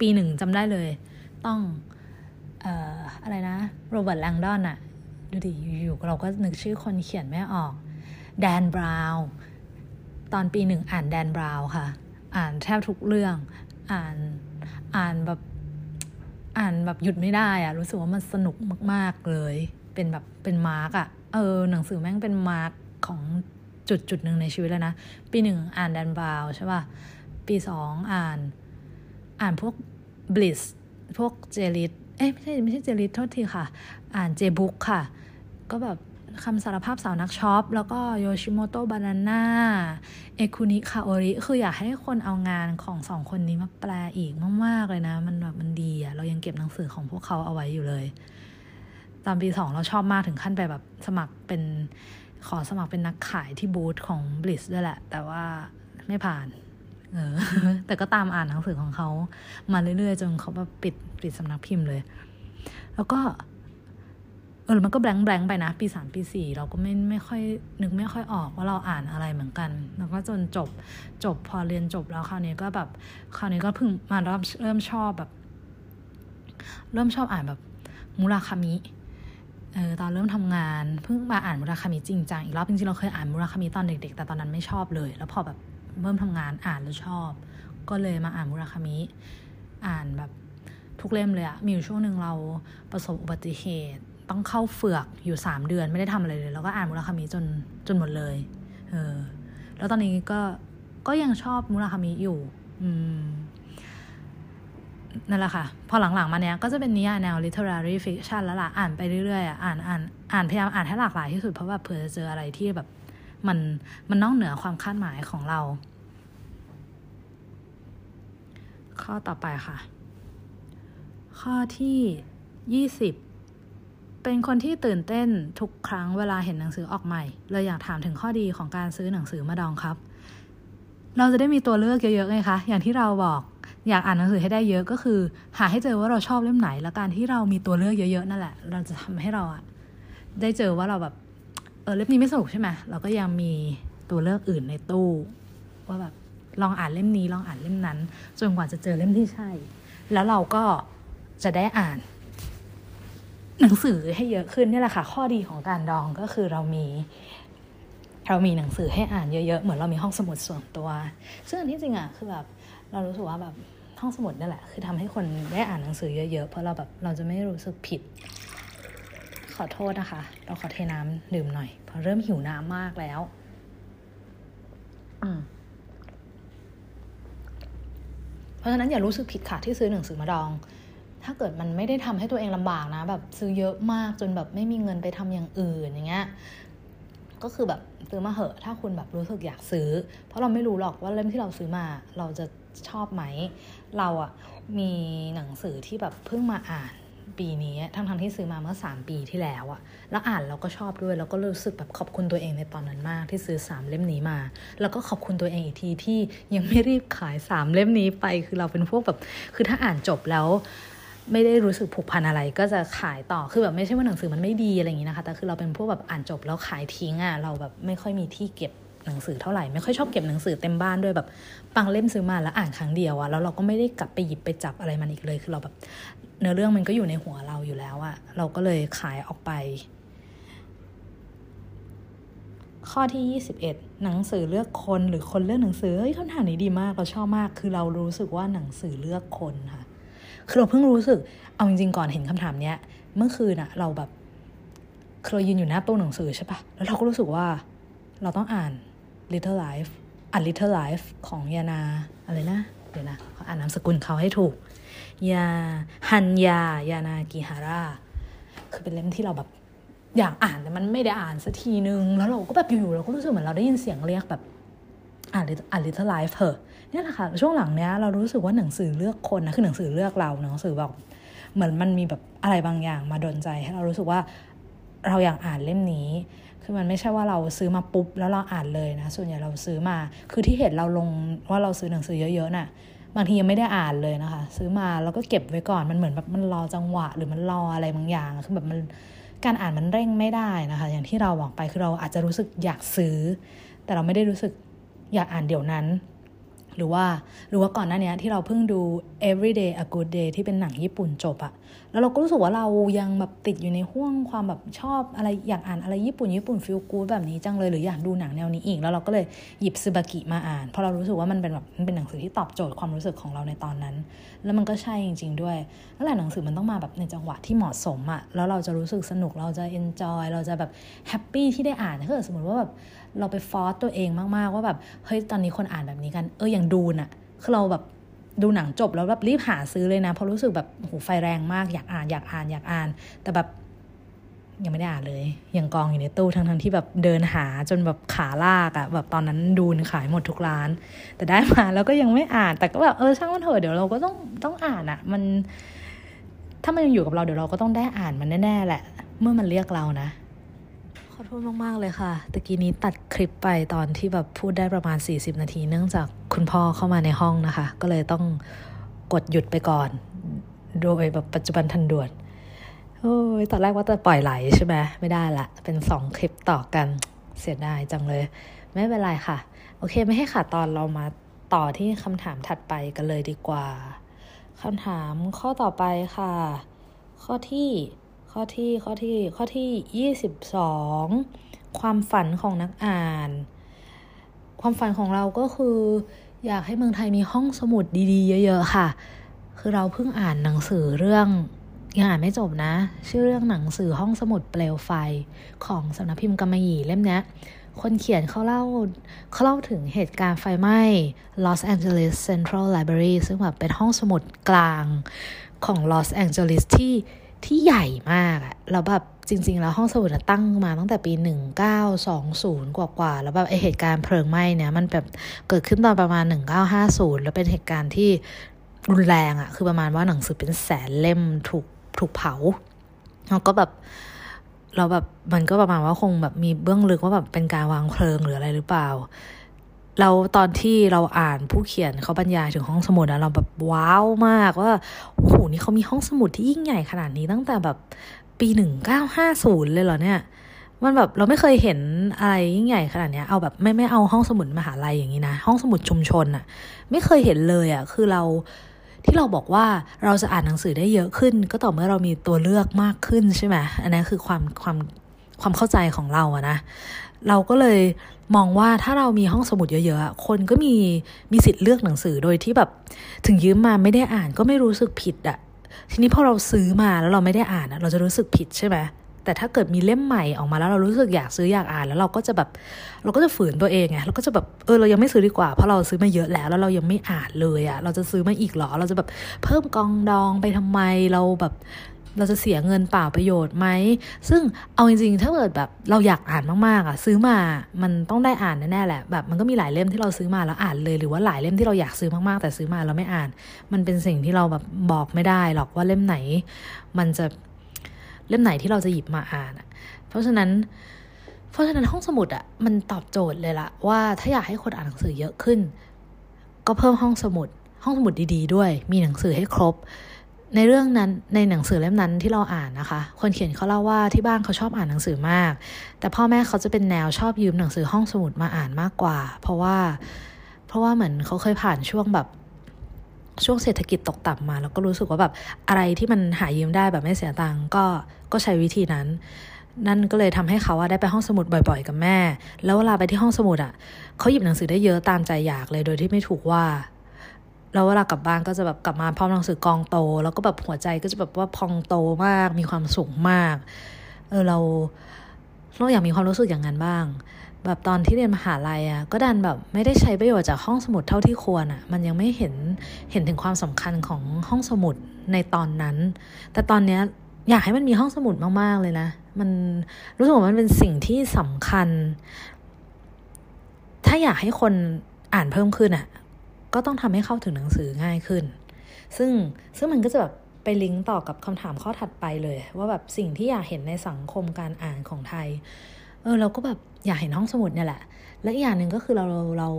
ปีหนึ่งจำได้เลย ต้องอออะไรนะ โรเบิร์ตแลงดอนอะดูดิอยู่ๆเราก็นึกชื่อคนเขียนไม่ออก แดนบราวน์ตอนปีหนึ่งอ่านแดนบราวน์ค่ะ อ่านแทบทุกเรื่อง อ่านอ่านแบบอ่านแบบหยุดไม่ได้อะรู้สึกว่ามันสนุกมาก ๆเลย เป็นแบบเป็น mark อะเออ หนังสือแม่งเป็น mark ของจุดจุดหนึ่งในชีวิตแล้วนะ ปีหนึ่งอ่านแดนบราวน์ใช่ป่ะ ปีสองอ่านอ่านพวก Bliss พวก J-Lit เอ้ไม่ใช่ไม่ใช่ J-Lit โทษทีค่ะ อ่าน J-Book ค่ะ ก็แบบคำสารภาพสาวนักช็อป แล้วก็โยชิโมโตะบานาน่าเอคุนิคาโอริ คืออยากให้คนเอางานของสองคนนี้มาแปลอีกมาก ๆ เลยนะ มันแบบมันดีอะเรายังเก็บหนังสือของพวกเขาเอาไว้อยู่เลย ตอนปีสองเราชอบมากถึงขั้นไปแบบสมัครเป็น ขอสมัครเป็นนักขายที่บูธของ Bliss ด้วยแหละ แต่ว่าไม่ผ่าน เออ แต่ก็ตามอ่านหนังสือของเขา มาเรื่อยๆ จนเขาแบบปิดปิดสำนักพิมพ์เลย แล้วก็ เออ มันก็แบงค์แบงค์ไปนะ ปีสามปีสี่เราก็ไม่ไม่ค่อย นึกไม่ค่อยออกว่าเราอ่านอะไรเหมือนกัน แล้วก็จนจบจบพอเรียนจบแล้วคราวนี้ก็แบบ คราวนี้ก็เพิ่งมาเริ่มเริ่มชอบแบบ เริ่มชอบอ่านแบบ มุราคามิ เออตอนเริ่มทำงานเพิ่งมาอ่านมุราคามิจริงจังอีกรอบจริงๆเราเคยอ่านมุราคามิตอนเด็ก ๆ แต่ตอนนั้นไม่ชอบเลย แล้วพอแบบเริ่มทำงานอ่านแล้วชอบ ก็เลยมาอ่านมุราคามิอ่านแบบทุกเล่มเลยอะมีอยู่ช่วงหนึ่งเราประสบอุบัติเหตุ ต้องเข้าเฟือกอยู่สามเดือนไม่ได้ทำอะไรเลยแล้วก็อ่านมุราคามิจนจนหมดเลยเออแล้วตอนนี้ก็ก็ยังชอบมุราคามิอยู่ อืม นั่นแหละค่ะ พอหลังๆ มาเนี้ยก็จะเป็นนิยายแนว literary fiction แล้วล่ะ อ่านไปเรื่อยๆ อ่านอ่านอ่านพยายามอ่านให้หลากหลายที่สุด เพราะว่าเผื่อจะเจออะไรที่แบบ มันมันนอกเหนือความคาดหมายของเรา ข้อต่อไปค่ะ ข้อที่ยี่สิบเป็นคนที่ตื่นเต้นทุกครั้งเวลาเห็นหนังสือออกใหม่ เลยอยากถามถึงข้อดีของการซื้อหนังสือมาดองครับ เราจะได้มีตัวเลือกเยอะๆไงคะ อย่างที่เราบอก อยากอ่านหนังสือให้ได้เยอะก็คือ หาให้เจอว่าเราชอบเล่มไหน แล้วการที่เรามีตัวเลือกเยอะๆนั่นแหละ เราจะทำให้เราอะได้เจอว่าเราแบบเออเล่มนี้ไม่สนุกใช่ไหมเราก็ยังมีตัวเลือกอื่นในตู้ ว่าแบบลองอ่านเล่มนี้ลองอ่านเล่มนั้น จนกว่าจะเจอเล่มที่ใช่ แล้วเราก็จะได้อ่าน หนังสือให้เยอะขึ้นนี่แหละค่ะ ข้อดีของการดองก็คือเรามีเรามีหนังสือให้อ่านเยอะๆ เหมือนเรามีห้องสมุดส่วนตัว ซึ่งอันที่จริงอะคือแบบ เรารู้สึกว่าแบบห้องสมุดนั่นแหละ คือทำให้คนได้อ่านหนังสือเยอะๆ เพราะเราแบบเราจะไม่รู้สึกผิด ขอโทษนะคะ เราขอเทน้ำดื่มหน่อยเพราะเริ่มหิวน้ำมากแล้วอืมเพราะฉะนั้นอย่ารู้สึกผิดค่ะที่ซื้อหนังสือมาดอง ถ้าเกิดมันไม่ได้ทำให้ตัวเองลำบากนะ แบบซื้อเยอะมากจนแบบไม่มีเงินไปทำอย่างอื่นอย่างเงี้ยก็คือแบบซื้อมาเหอะ ถ้าคุณแบบรู้สึกอยากซื้อ เพราะเราไม่รู้หรอกว่าเล่มที่เราซื้อมา เราจะ ชอบไหม เราอะมีหนังสือที่แบบเพิ่งมาอ่านปีนี้ทั้งทั้งที่ซื้อมาเมื่อ 3 ปีที่แล้วอะแล้วอ่านเราก็ชอบด้วย แล้วก็รู้สึกแบบขอบคุณตัวเองในตอนนั้นมากที่ซื้อ 3 เล่มนี้มา แล้วก็ขอบคุณตัวเองอีกทีที่ยังไม่รีบขาย 3 เล่มนี้ไป คือเราเป็นพวกแบบ คือถ้าอ่านจบแล้ว ไม่ได้รู้สึกผูกพันอะไร ก็จะขายต่อ คือแบบไม่ใช่ว่าหนังสือมันไม่ดีอะไรอย่างนี้นะคะ แต่คือเราเป็นพวกแบบอ่านจบแล้วขายทิ้งอะ่ะเราแบบไม่ค่อยมีที่เก็บ หนังสือเท่าไหร่ไม่ค่อยชอบเก็บหนังสือเต็มบ้านด้วยแบบบางเล่มซื้อมาแล้วอ่านครั้งเดียวอะแล้วเราก็ไม่ได้กลับไปหยิบไปจับอะไรมันอีกเลยคือเราแบบ เนื้อเรื่องมันก็อยู่ในหัวเราอยู่แล้วอะเราก็เลยขายออกไป ข้อที่ 21 หนังสือเลือกคนหรือคนเลือกหนังสือเฮ้ยคำถามนี้ดีมากเราชอบมาก คือเรารู้สึกว่าหนังสือเลือกคนค่ะคือเราเพิ่งรู้สึกเอาจริงๆก่อนเห็นคำถามเนี้ยเมื่อคืนอะเราแบบคือเรายืนอยู่หน้าตู้หนังสือใช่ปะแล้วเราก็รู้สึกว่าเราต้องอ่าน Little Life อ่าน Little Life ของยานาอะไรนะ เดี๋ยวนะเขาอ่านนามสกุลเขาให้ถูก ยาฮันยายานากิฮาร่าคือเป็นเล่มที่เราแบบอยากอ่านแต่มันไม่ได้อ่านสักทีนึง แล้วเราก็แบบอยู่ๆเราก็รู้สึกเหมือนเราได้ยินเสียงเรียกแบบอ่านอ่าน Little Life เถอะเนี่ยแหละค่ะ ช่วงหลังเนี้ยเรารู้สึกว่าหนังสือเลือกคนนะคือหนังสือเลือกเราหนังสือแบบเหมือนมันมีแบบอะไรบางอย่างมาดนใจให้เรารู้สึกว่า เราอยากอ่านเล่มนี้ คือมันไม่ใช่ว่าเราซื้อมาปุ๊บแล้วเราอ่านเลยนะ ส่วนใหญ่เราซื้อมา คือที่เห็นเราลงว่าเราซื้อหนังสือเยอะๆน่ะ บางทียังไม่ได้อ่านเลยนะคะ ซื้อมาแล้วก็เก็บไว้ก่อน มันเหมือนแบบมันรอจังหวะ หรือมันรออะไรบางอย่าง คือแบบมันการอ่านมันเร่งไม่ได้นะคะ อย่างที่เราบอกไปคือเราอาจจะรู้สึกอยากซื้อ แต่เราไม่ได้รู้สึกอยากอ่านเดี๋ยวนั้น หรือว่าหรือว่าก่อนหน้านี้ที่เราเพิ่งดู Everyday a Good Day ที่เป็นหนังญี่ปุ่นจบอะแล้วเราก็รู้สึกว่าเรายังแบบติดอยู่ในห่วงความแบบชอบอะไรอยากอ่านอะไรญี่ปุ่นญี่ปุ่นฟิลกูดแบบนี้จังเลยหรืออยากดูหนังแนวนี้อีก แล้วเราก็เลยหยิบซึบากิมาอ่าน เพราะเรารู้สึกว่ามันเป็นแบบมันเป็นหนังสือที่ตอบโจทย์ความรู้สึกของเราในตอนนั้น แล้วมันก็ใช่จริง ๆ ด้วยนั่นแหละหนังสือมันต้องมาแบบในจังหวะที่เหมาะสมอะแล้วเราจะรู้สึกสนุกเราจะเอนจอยเราจะแบบแฮปปี้ที่ได้อ่านถ้าเกิดสมมติว่าแบบ เราไปฟอสตัวเองมาก ๆ ว่าแบบ เฮ้ย ตอนนี้คนอ่านแบบนี้กัน เอออย่างดูน่ะ คือเราแบบดูหนังจบแล้วแบบรีบหาซื้อเลยนะเพราะรู้สึกแบบโหไฟแรงมากอยากอ่านอยากอ่านอยากอ่าน แต่แบบยังไม่ได้อ่านเลยยังกองอยู่ในตู้ทั้งทั้งที่แบบเดินหาจนแบบขาลากอะแบบตอนนั้นดูนขายหมดทุกร้าน แต่ได้มาแล้วก็ยังไม่อ่านแต่ก็แบบเออช่างมันเถอะเดี๋ยวเราก็ต้องต้องอ่านอะมัน ถ้ามันยังอยู่กับเราเดี๋ยวเราก็ต้องได้อ่านมันแน่ๆแหละ เมื่อมันเรียกเรานะ อโทษมาก ๆ เลยค่ะ ตะกี้นี้ตัดคลิปไปตอนที่แบบพูดได้ประมาณ 40 นาที เนื่องจากคุณพ่อเข้ามาในห้องนะคะ ก็เลยต้องกดหยุดไปก่อน โดยแบบปัจจุบันทันด่วน โอ้ย ตอนแรกว่าจะปล่อยไหลใช่ไหม ไม่ได้ละ เป็นสองคลิปต่อกัน เสียดายจังเลย ไม่เป็นไรค่ะ โอเค ไม่ให้ขาดตอนเรามาต่อที่คำถามถัดไปกันเลยดีกว่า คำถามข้อต่อไปค่ะ ข้อที่ ข้อที่ข้อที่ข้อที่ยี่สิบสองความฝันของนักอ่าน ความฝันของเราก็คือ อยากให้เมืองไทยมีห้องสมุดดีๆ เยอะ ๆ ค่ะ คือเราเพิ่งอ่านหนังสือเรื่องยังอ่านไม่จบนะ ชื่อเรื่องหนังสือห้องสมุดเปลวไฟของสำนักพิมพ์กำมะหยี่เล่มนี้คนเขียนเขาเล่าเขาเล่าถึงเหตุการณ์ไฟไหม้ Los Angeles Central Library ซึ่งแบบเป็นห้องสมุดกลางของ Los Angeles ที่ ที่ใหญ่มากอะแล้วแบบจริง ๆ แล้วห้องสมุดตั้งมาตั้งแต่ปี 1920 กว่าๆ แล้วแบบไอเหตุการณ์เพลิงไหม้เนี่ยมันแบบเกิดขึ้นตอนประมาณ 1950 แล้วเป็นเหตุการณ์ที่รุนแรงอะคือประมาณว่าหนังสือเป็นแสนเล่มถูกถูกเผาแล้วก็แบบเราแบบมันก็ประมาณว่าคงแบบมีเบื้องลึกว่าแบบเป็นการวางเพลิงหรืออะไรหรือเปล่า เราตอนที่เราอ่านผู้เขียนเขาบรรยายถึงห้องสมุดนะเราแบบว้าวมากว่าโอ้โหนี่เขามีห้องสมุดที่ยิ่งใหญ่ขนาดนี้ตั้งแต่แบบปีหนึ่งเก้าห้าศูนย์เลยเหรอเนี่ยมันแบบเราไม่เคยเห็นอะไรยิ่งใหญ่ขนาดนี้เอาแบบไม่ไม่เอาห้องสมุดมหาลัยอย่างนี้นะ ห้องสมุดชุมชนอะไม่เคยเห็นเลยอะคือเราที่เราบอกว่าเราจะอ่านหนังสือได้เยอะขึ้น ก็ต่อเมื่อเรามีตัวเลือกมากขึ้นใช่ไหมอันนี้คือความความความเข้าใจของเราอะนะ เราก็เลย มองว่าถ้าเรามีห้องสมุดเยอะๆ คนก็มีมีสิทธิ์เลือกหนังสือโดยที่แบบ ถึงยืมมาไม่ได้อ่านก็ไม่รู้สึกผิดอะทีนี้พอเราซื้อมาแล้วเราไม่ได้อ่านเราจะรู้สึกผิดใช่ไหมแต่ถ้าเกิดมีเล่มใหม่ออกมาแล้วเรารู้สึกอยากซื้ออยากอ่านแล้วเราก็จะแบบ เราก็จะฝืนตัวเองไงเราก็จะแบบเออเรายังไม่ซื้อดีกว่าเพราะเราซื้อมาเยอะแล้ว แล้วเรายังไม่อ่านเลยอะ่ะเราจะซื้อมาอีกหรอ เราจะแบบเพิ่มกองดองไปทำไมเราแบบ เราจะเสียเงินเปล่าประโยชน์ไหม ซึ่งเอาจริงๆ ถ้าเกิดแบบเราอยากอ่านมากๆอะซื้อมา มันต้องได้อ่านแน่ๆแหละ แบบมันก็มีหลายเล่มที่เราซื้อมาแล้วอ่านเลย หรือว่าหลายเล่มที่เราอยากซื้อมากๆ แต่ซื้อมาเราไม่อ่าน มันเป็นสิ่งที่เราแบบบอกไม่ได้หรอกว่าเล่มไหน มันจะเล่มไหนที่เราจะหยิบมาอ่าน เพราะฉะนั้น เพราะฉะนั้นห้องสมุดอะมันตอบโจทย์เลยละว่าถ้าอยากให้คนอ่านหนังสือเยอะขึ้น ก็เพิ่มห้องสมุด ห้องสมุดดีๆ ด้วย มีหนังสือให้ครบ ในเรื่องนั้นในหนังสือเล่มนั้นที่เราอ่านนะคะ คนเขียนเขาเล่าว่าที่บ้านเขาชอบอ่านหนังสือมาก แต่พ่อแม่เขาจะเป็นแนวชอบยืมหนังสือห้องสมุดมาอ่านมากกว่า เพราะว่า เพราะว่าเหมือนเขาเคยผ่านช่วงแบบช่วงเศรษฐกิจตกต่ำมา แล้วก็รู้สึกว่าแบบอะไรที่มันหายืมได้แบบไม่เสียตังค์ก็ก็ใช้วิธีนั้น นั่นก็เลยทำให้เขาได้ไปห้องสมุดบ่อยๆ กับแม่ แล้วเวลาไปที่ห้องสมุดอะเขาหยิบหนังสือได้เยอะตามใจอยากเลยโดยที่ไม่ถูกว่า แล้วเวลากลับบ้านก็จะแบบกลับมาพร้อมหนังสือกองโต แล้วก็แบบหัวใจก็จะแบบว่าพองโตมากมีความสุขมาก เออเราเราอยากมีความรู้สึกอย่างนั้นบ้าง แบบตอนที่เรียนมหาลัยอะก็ดันแบบไม่ได้ใช้ประโยชน์จากห้องสมุดเท่าที่ควรอะ มันยังไม่เห็นเห็นถึงความสำคัญของห้องสมุดในตอนนั้น แต่ตอนเนี้ยอยากให้มันมีห้องสมุดมากๆเลยนะ มันรู้สึกว่ามันเป็นสิ่งที่สำคัญ ถ้าอยากให้คนอ่านเพิ่มขึ้นอะ ก็ต้องทำให้เข้าถึงหนังสือง่ายขึ้น ซึ่งซึ่งมันก็จะแบบไปลิงก์ต่อกับคำถามข้อถัดไปเลย ว่าแบบสิ่งที่อยากเห็นในสังคมการอ่านของไทย เออเราก็แบบอยากเห็นห้องสมุดเนี่ยแหละ และอีกอย่างหนึ่งก็คือเราเรา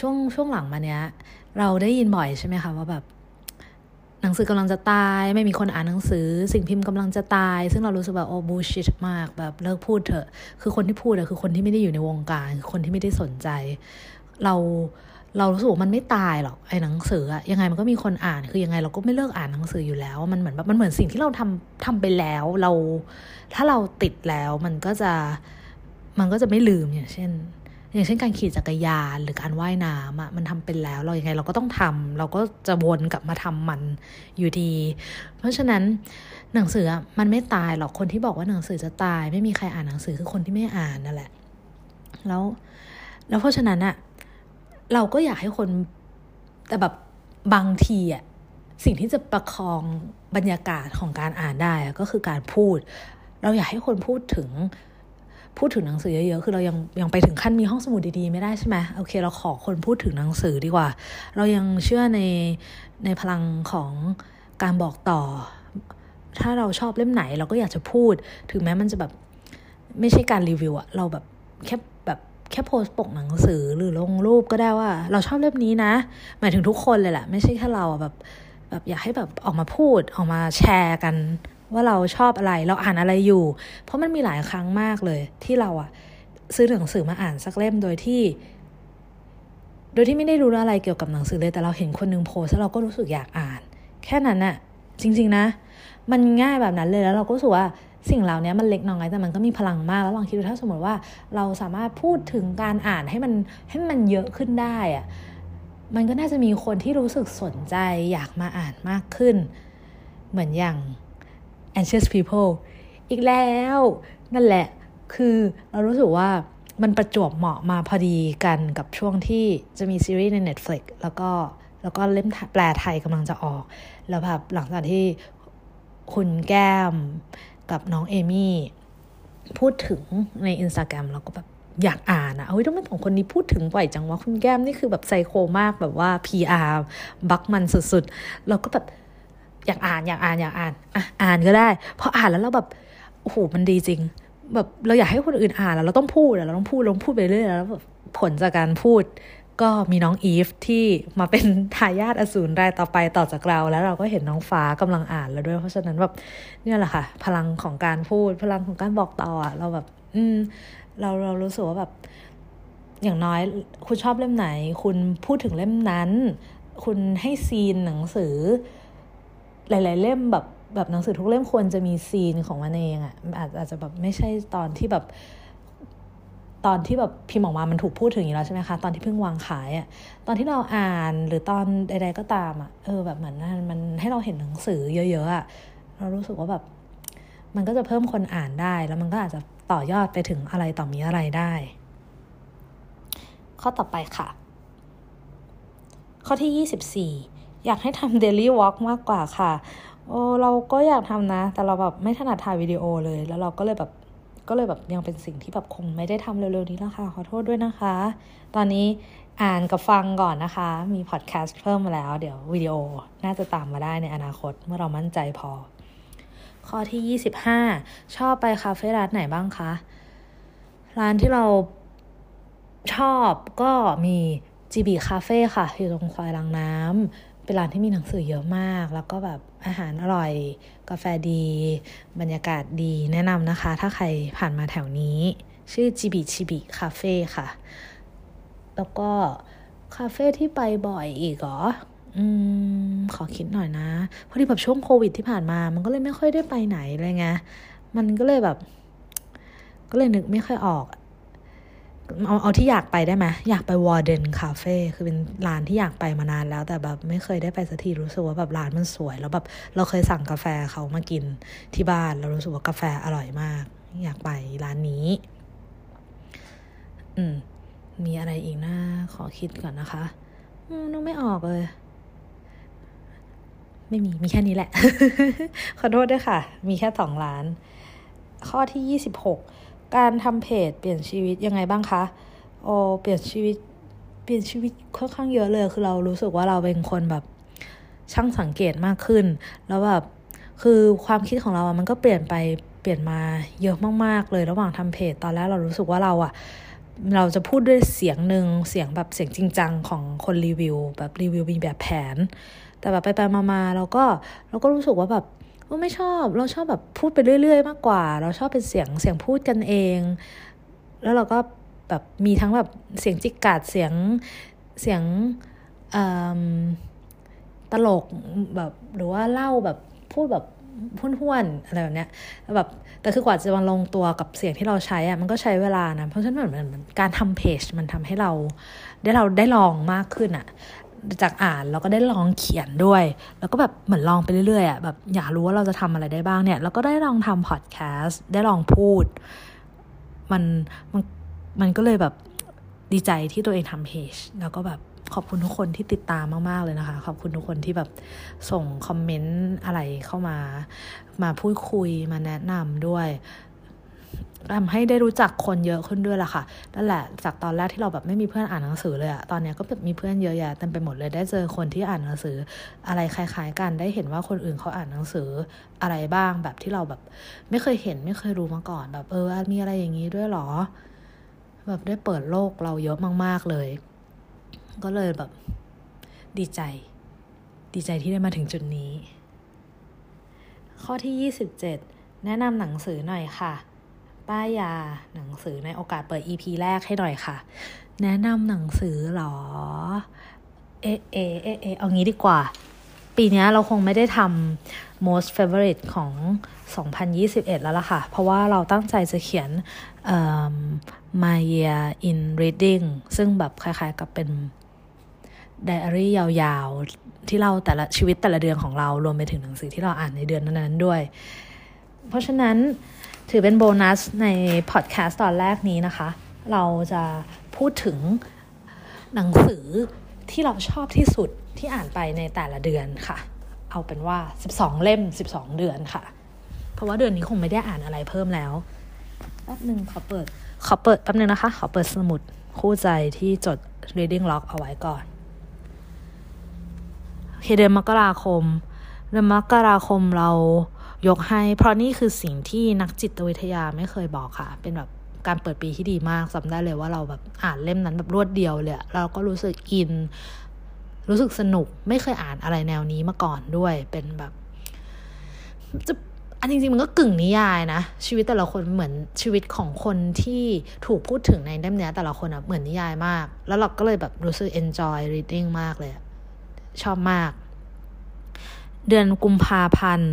ช่วงช่วงหลังมาเนี้ย เราได้ยินบ่อยใช่ไหมคะว่าแบบหนังสือกำลังจะตาย ไม่มีคนอ่านหนังสือ สิ่งพิมพ์กำลังจะตาย ซึ่งเรารู้สึกแบบโอ้บูชิตมากแบบเลิกพูดเถอะ คือคนที่พูดอะคือคนที่ไม่ได้อยู่ในวงการคือคนที่ไม่ได้สนใจ เรา เรารู้สึกว่ามันไม่ตายหรอกไอ้หนังสืออะยังไงมันก็มีคนอ่านคือยังไงเราก็ไม่เลิกอ่านหนังสืออยู่แล้ว มันเหมือนแบบมันเหมือนสิ่งที่เราทำทำไปแล้ว เรา ถ้าเราติดแล้วมันก็จะมันก็จะไม่ลืมอย่างเช่น อย่างเช่นการขี่จักรยานหรือการว่ายน้ำอะมันทำเป็นแล้ว เรายัางไงเราก็ต้องทำเราก็จะวนกลับมาทำมันอยู่ดี เพราะฉะนั้นหนังสือมันไม่ตายหรอกคนที่บอกว่าหนังสือจะตาย ไม่มีใครอ่านหนังสือคือคนที่ไม่อ่านนั่นแหละ แล้ว แล้วเพราะฉะนั้นอะ เราก็อยากให้คนแต่แบบบางทีอะสิ่งที่จะประคองบรรยากาศของการอ่านได้ก็คือการพูด เราอยากให้คนพูดถึงพูดถึงหนังสือเยอะๆ คือเรายังยังไปถึงขั้นมีห้องสมุดดีๆ ไม่ได้ใช่ไหมโอเค เราขอคนพูดถึงหนังสือดีกว่า เรายังเชื่อในในพลังของการบอกต่อ ถ้าเราชอบเล่มไหน เราก็อยากจะพูด ถึงแม้มันจะแบบไม่ใช่การรีวิวอะเราแบบแค่ แค่โพสต์ปกหนังสือหรือลงรูปก็ได้ว่า เราชอบเล่มนี้นะ หมายถึงทุกคนเลยแหละ ไม่ใช่แค่เราแบบแบบอยากให้แบบออกมาพูดออกมาแชร์กัน ว่าเราชอบอะไรเราอ่านอะไรอยู่ เพราะมันมีหลายครั้งมากเลย ที่เราอะซื้อหนังสือมาอ่านสักเล่มโดยที่ โดยที่ไม่ได้รู้อะไรเกี่ยวกับหนังสือเลยแต่เราเห็นคนนึงโพสแล้วเราก็รู้สึกอยากอ่าน แค่นั้นอะจริง ๆ นะ มันง่ายแบบนั้นเลยแล้วเราก็รู้สึกว่า สิ่งเหล่านี้มันเล็กน้อยแต่มันก็มีพลังมากแล้วลองคิดดูถ้าสมมติว่าเราสามารถพูดถึงการอ่านให้มันให้มันเยอะขึ้นได้อะมันก็น่าจะมีคนที่รู้สึกสนใจอยากมาอ่านมากขึ้น เหมือนอย่าง anxious people อีกแล้ว นั่นแหละคือเรารู้สึกว่ามันประจวบเหมาะมาพอดีกันกับช่วงที่จะมีซีรีส์ใน Netflix แล้วก็แล้วก็เล่มแปลไทยกำลังจะออก แล้วแบบหลังจากที่คุณแก้ม กับน้องเอมี่พูดถึงในอินสตาแกรมเราก็แบบอยากอ่านอะเฮ้ยต้องเป็นของคนนี้พูดถึงบ่อยจังว่าคุณแก้มนี่คือแบบไซโคมากแบบว่า PR บักมันสุดๆ เราก็แบบอยากอ่านอยากอ่านอยากอ่านอะอ่านก็ได้พออ่านแล้วเราแบบโอ้โหมันดีจริง แบบเราอยากให้คนอื่นอ่านแล้วเราต้องพูดเราต้องพูดเราต้องพูดไปเรื่อยแล้วแบบผลจากการพูด ก็มีน้องอีฟที่มาเป็นทายาทอสูรรายต่อไปต่อจากเรา แล้วเราก็เห็นน้องฟ้ากำลังอ่านแล้วด้วย เพราะฉะนั้นแบบเนี่ยแหละค่ะ พลังของการพูด พลังของการบอกต่ออะเราแบบ อืม เราเรารู้สึกว่าแบบ อย่างน้อยคุณชอบเล่มไหน คุณพูดถึงเล่มนั้น คุณให้ซีนหนังสือ หลาย ๆ เล่มแบบแบบหนังสือทุกเล่มควรจะมีซีนของมันเองอะ่ะอาจอาจจะแบบไม่ใช่ตอนที่แบบ ตอนที่แบบพิมพ์ออกมามันถูกพูดถึงอยู่แล้วใช่ไหมคะ ตอนที่เพิ่งวางขายอะ่ะ ตอนที่เราอ่านหรือตอนใด ๆก็ตามอะ่ะ เออแบบเหมือนมันให้เราเห็นหนังสือเยอะๆอะ่ะ เรารู้สึกว่าแบบมันก็จะเพิ่มคนอ่านได้ แล้วมันก็อาจจะต่อยอดไปถึงอะไรต่อมีอะไรได้ ข้อต่อไปค่ะ ข้อที่ 24 อยากให้ทำ daily walk มากกว่าค่ะ โอ้เราก็อยากทำนะ แต่เราแบบไม่ถนัดถ่ายวิดีโอเลย แล้วเราก็เลยแบบ ก็เลยแบบยังเป็นสิ่งที่แบบคงไม่ได้ทำเร็วๆนี้แล้วค่ะ ขอโทษด้วยนะคะ ตอนนี้อ่านกับฟังก่อนนะคะ มีพอดแคสต์เพิ่มมาแล้ว เดี๋ยววิดีโอน่าจะตามมาได้ในอนาคตเมื่อเรามั่นใจพอ ข้อที่ 25 ชอบไปคาเฟ่ร้านไหนบ้างคะ ร้านที่เราชอบก็มีจีบีคาเฟ่ค่ะ อยู่ตรงควายลังน้ำเป็นร้านที่มีหนังสือเยอะมาก แล้วก็แบบอาหารอร่อย กาแฟดี บรรยากาศดีแนะนำนะคะ ถ้าใครผ่านมาแถวนี้ ชื่อจีบีชิบิคาเฟ่ค่ะ แล้วก็ คาเฟ่ที่ไปบ่อยอีกเหรออืม ขอคิดหน่อยนะ พอดีแบบช่วงโควิดที่ผ่านมา มันก็เลยไม่ค่อยได้ไปไหนเลยไง มันก็เลยแบบ ก็เลยนึกไม่ค่อยออก เอาเอาที่อยากไปได้ไหมอยากไปวอร์เดนคาเฟ่คือเป็นร้านที่อยากไปมานานแล้ว แต่แบบไม่เคยได้ไปสักทีรู้สึกว่าแบบร้านมันสวย แล้วแบบเราเคยสั่งกาแฟเขามากินที่บ้านเรารู้สึกว่ากาแฟอร่อยมาก อยากไปร้านนี้ อืม มีอะไรอีกนะขอคิดก่อนนะคะอืมนึกไม่ออกเลยไม่มี มีแค่นี้แหละ ขอโทษด้วยค่ะ มีแค่สองล้าน ข้อที่ยี่สิบหก การทำเพจเปลี่ยนชีวิตยังไงบ้างคะโอเปลี่ยนชีวิต เปลี่ยนชีวิตค่อนข้างเยอะเลย คือเรารู้สึกว่าเราเป็นคนแบบช่างสังเกตมากขึ้น แล้วแบบคือความคิดของเราอะมันก็เปลี่ยนไปเปลี่ยนมาเยอะมากๆเลยระหว่างทำเพจ ตอนแรกเรารู้สึกว่าเราอะเราจะพูดด้วยเสียงหนึ่งเสียงแบบเสียงจริงจังของคนรีวิว แบบรีวิวมีแบบแผน แต่แบบไปไปมาๆเราก็เราก็รู้สึกว่าแบบ ไม่ชอบเราชอบแบบพูดไปเรื่อย ๆ มากกว่า เราชอบเป็นเสียงเสียงพูดกันเอง แล้วเราก็แบบมีทั้งแบบเสียงจิกกัดเสียงเสียงตลกแบบหรือว่าเล่าแบบพูดแบบห้วนๆอะไรแบบเนี้ยแบบแต่คือกว่าจะมาลงตัวกับเสียงที่เราใช้อะมันก็ใช้เวลานะ เพราะฉะนั้นเหมือนการทำเพจมันทำให้เรา ได้เราได้ลองมากขึ้นอะ จากอ่านแล้วก็ได้ลองเขียนด้วย แล้วก็แบบเหมือนลองไปเรื่อยๆอะแบบอยากรู้ว่าเราจะทำอะไรได้บ้างเนี่ยแล้วก็ได้ลองทำพอดแคสต์ได้ลองพูด มันมันมันก็เลยแบบดีใจที่ตัวเองทำเพจแล้วก็แบบขอบคุณทุกคนที่ติดตามมากๆเลยนะคะ ขอบคุณทุกคนที่แบบส่งคอมเมนต์อะไรเข้ามา มาพูดคุยมาแนะนำด้วย ทำให้ได้รู้จักคนเยอะขึ้นด้วยล่ะค่ะ นั่นแหละ จากตอนแรกที่เราแบบไม่มีเพื่อนอ่านหนังสือเลยอะตอนนี้ก็แบบมีเพื่อนเยอะแยะเต็มไปหมดเลย ได้เจอคนที่อ่านหนังสืออะไรคล้าย ๆ กัน ได้เห็นว่าคนอื่นเขาอ่านหนังสืออะไรบ้าง แบบที่เราแบบไม่เคยเห็นไม่เคยรู้มาก่อน แบบเออ มีอะไรอย่างนี้ด้วยหรอ แบบได้เปิดโลกเราเยอะมาก ๆเลย ก็เลยแบบดีใจ ดีใจที่ได้มาถึงจุดนี้ ข้อที่ 27 แนะนำหนังสือหน่อยค่ะ ป้ายยาหนังสือในโอกาสเปิด EP แรกให้หน่อยค่ะ แนะนำหนังสือหรอ เอเอเอเอเอางี้ดีกว่า ปีนี้เราคงไม่ได้ทำ most favorite ของ 2021 แล้วล่ะค่ะ เพราะว่าเราตั้งใจจะเขียน my year in reading ซึ่งแบบคล้ายๆกับเป็นไดอารี่ยาวๆ ที่เราแต่ละชีวิตแต่ละเดือนของเรารวมไปถึงหนังสือที่เราอ่านในเดือนนั้นๆด้วย เพราะฉะนั้น ถือเป็นโบนัสในพอดแคสต์ตอนแรกนี้นะคะ เราจะพูดถึงหนังสือที่เราชอบที่สุดที่อ่านไปในแต่ละเดือนค่ะ เอาเป็นว่า 12 เล่ม 12 เดือนค่ะ เพราะว่าเดือนนี้คงไม่ได้อ่านอะไรเพิ่มแล้วแป๊บนึงขอเปิด ขอเปิดแป๊บนึงนะคะ ขอเปิดสมุดคู่ใจที่จด reading log เอาไว้ก่อนเคเดือนมกราคม เดือนมกราคมเรา ยกให้ เพราะนี่คือสิ่งที่นักจิตวิทยาไม่เคยบอกค่ะ เป็นแบบการเปิดปีที่ดีมากจำได้เลยว่าเราแบบอ่านเล่มนั้นแบบรวดเดียวเลยเราก็รู้สึกอิน รู้สึกสนุกไม่เคยอ่านอะไรแนวนี้มาก่อนด้วยเป็นแบบจะอันจริงๆมันก็กึ่งนิยายนะ ชีวิตแต่ละคนเหมือนชีวิตของคนที่ถูกพูดถึงในเล่มนี้แต่ละคนอะเหมือนนิยายมาก แล้วเราก็เลยแบบรู้สึก enjoy reading มากเลย ชอบมาก เดือนกุมภาพันธ์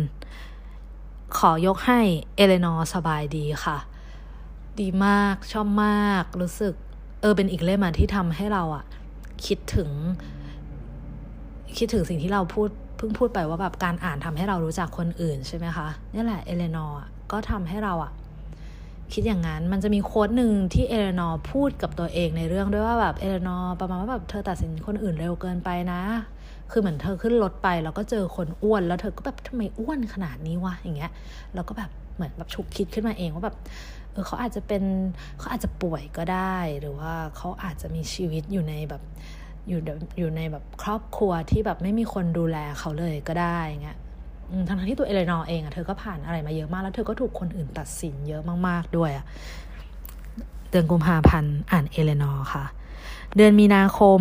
ขอยกให้เอเลนอร์สบายดีค่ะ ดีมากชอบมาก รู้สึก เออเป็นอีกเล่มที่ทำให้เราอะคิดถึง คิดถึงสิ่งที่เราพูดเพิ่งพูดไปว่าแบบการอ่านทำให้เรารู้จักคนอื่นใช่ไหมคะนี่แหละเอเลนอร์ก็ทำให้เราอะคิดอย่างนั้นมันจะมี quote หนึ่งที่เอเลนอร์พูดกับตัวเองในเรื่องด้วยว่าแบบเอเลนอร์ประมาณว่าแบบเธอตัดสินคนอื่นเร็วเกินไปนะ คือเหมือนเธอขึ้นรถไปแล้วก็เจอคนอ้วนแล้วเธอก็แบบทำไมอ้วนขนาดนี้วะอย่างเงี้ยแล้วก็แบบเหมือนแบบฉุกคิดขึ้นมาเองว่าแบบเออเขาอาจจะเป็นเขาอาจจะป่วยก็ได้ หรือว่าเขาอาจจะมีชีวิตอยู่ในแบบอยู่อยู่ในแบบครอบครัวที่แบบไม่มีคนดูแลเขาเลยก็ได้เงี้ยทั้งที่ตัวเอเลนอร์เองอะเธอก็ผ่านอะไรมาเยอะมากแล้วเธอก็ถูกคนอื่นตัดสินเยอะมากๆด้วยอะเดือนกุมภาพันธ์อ่านเอเลนอร์ค่ะ เดือนมีนาคม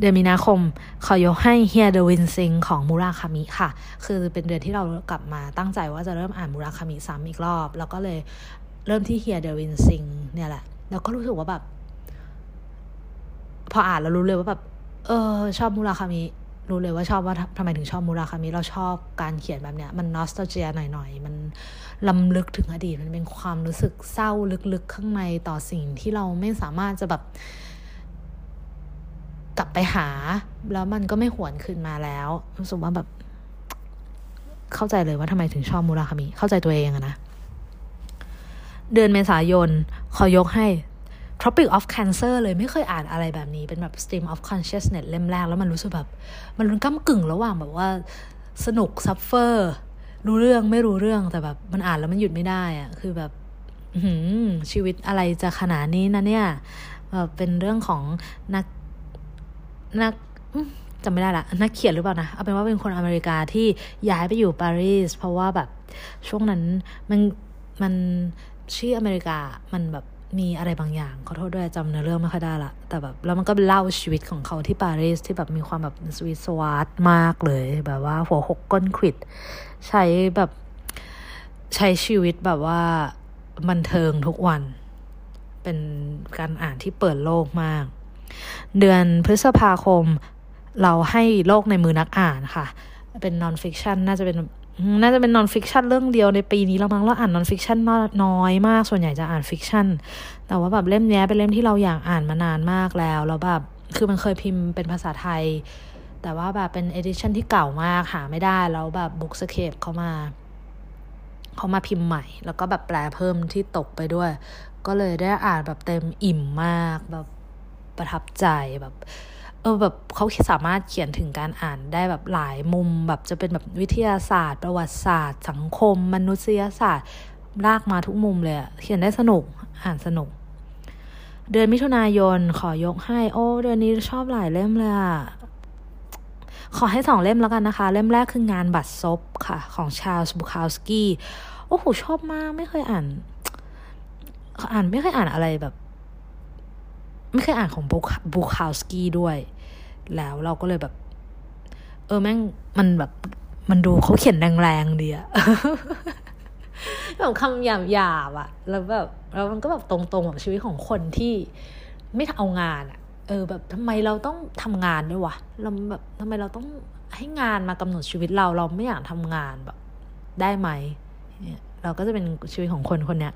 เดือนมีนาคมขอยกให้ Hear the Wind Sing ของมูราคามิค่ะ คือเป็นเดือนที่เรากลับมาตั้งใจว่าจะเริ่มอ่านมูราคามิซ้ำอีกรอบ แล้วก็เลยเริ่มที่เฮียเดวินซิงเนี่ยแหละ แล้วก็รู้สึกว่าแบบ พออ่านแล้วรู้เลยว่าแบบ เออ ชอบมูราคามิรู้เลยว่าชอบว่าทำไมถึงชอบมูราคามิเราชอบการเขียนแบบเนี้ย มันนอสตาเจียหน่อยๆ มันลำลึกถึงอดีต มันเป็นความรู้สึกเศร้าลึกๆ ข้างในต่อสิ่งที่เราไม่สามารถจะแบบ กลับไปหา แล้วมันก็ไม่หวนคืนมาแล้วรู้สึกว่าแบบ เข้าใจเลยว่าทำไมถึงชอบมูราคามิ เข้าใจตัวเองอะนะ เดือนเมษายนขอยกให้ Tropic of Cancer เลยไม่เคยอ่านอะไรแบบนี้ เป็นแบบ Stream of Consciousness เล่มแรก แล้วมันรู้สึกแบบ มันก้ากึ่งระหว่างแบบว่า สนุกซัฟเฟอร์รู้เรื่องไม่รู้เรื่องแต่แบบ มันอ่านแล้วมันหยุดไม่ได้อะคือแบบชีวิตอะไรจะขนาดนี้นะเนี่ยแบบเป็นเรื่องของนัก นักจำไม่ได้ละนักเขียนหรือเปล่านะ เอาเป็นว่าเป็นคนอเมริกาที่ย้ายไปอยู่ปารีส เพราะว่าแบบช่วงนั้นมันมันชื่ออเมริกามันแบบมีอะไรบางอย่างขอโทษด้วยจำเนื้อเรื่องไม่ค่อยได้ละ แต่แบบแล้วมันก็เล่าชีวิตของเขาที่ปารีสที่แบบมีความแบบสวีทสวาร์ทมากเลย แบบว่าหัวหกก้นขวิด ใช้แบบใช้ชีวิตแบบว่าบันเทิงทุกวัน เป็นการอ่านที่เปิดโลกมาก เดือนพฤษภาคม เราให้โลกในมือนักอ่านค่ะ เป็น non-fiction น่าจะเป็นน่าจะเป็น non-fiction เรื่องเดียวในปีนี้เรามั้งเราอ่าน non-fiction น้อยมาก ส่วนใหญ่จะอ่าน fiction แต่ว่าแบบเล่มนี้เป็นเล่มที่เราอยากอ่านมานานมากแล้วแล้วแบบคือมันเคยพิมพ์เป็นภาษาไทย แต่ว่าแบบเป็น edition ที่เก่ามากหาไม่ได้แล้วแบบ Bookscape เขามาเขามาพิมพ์ใหม่ แล้วก็แบบแปลเพิ่มที่ตกไปด้วย ก็เลยได้อ่านแบบเต็มอิ่มมากแบบ ประทับใจแบบเออแบบเขาสามารถเขียนถึงการอ่านได้แบบหลายมุมแบบจะเป็นแบบวิทยาศาสตร์ ประวัติศาสตร์ สังคม มนุษยศาสตร์ ลากมาทุกมุมเลยเขียนได้สนุกอ่านสนุก เดือนมิถุนายนขอยกให้โอ้เดือนนี้ชอบหลายเล่มเลยอะขอให้สองเล่มแล้วกันนะคะ เล่มแรกคืองานบัตรซบค่ะ ของชาลส์บูคาวสกี้โอ้โหชอบมากไม่เคยอ่านอ่านไม่เคยอ่านอะไรแบบ ไม่เคยอ่านของบูคาวสกี้ด้วย แล้วเราก็เลยแบบ เออแม่งมันแบบมันดูเขาเขียนแรงๆดีอะแบบคำหยาบๆอะแล้วแบบแล้วมันก็แบบตรงๆกับชีวิตของคนที่ไม่เอางานอะเออ แบบทำไมเราต้องทำงานด้วยวะเราแบบทำไมเราต้องให้งานมากำหนดชีวิตเราเราไม่อยากทำงานแบบ ได้ไหมเราก็จะเป็นชีวิตของคนคนเนี้ย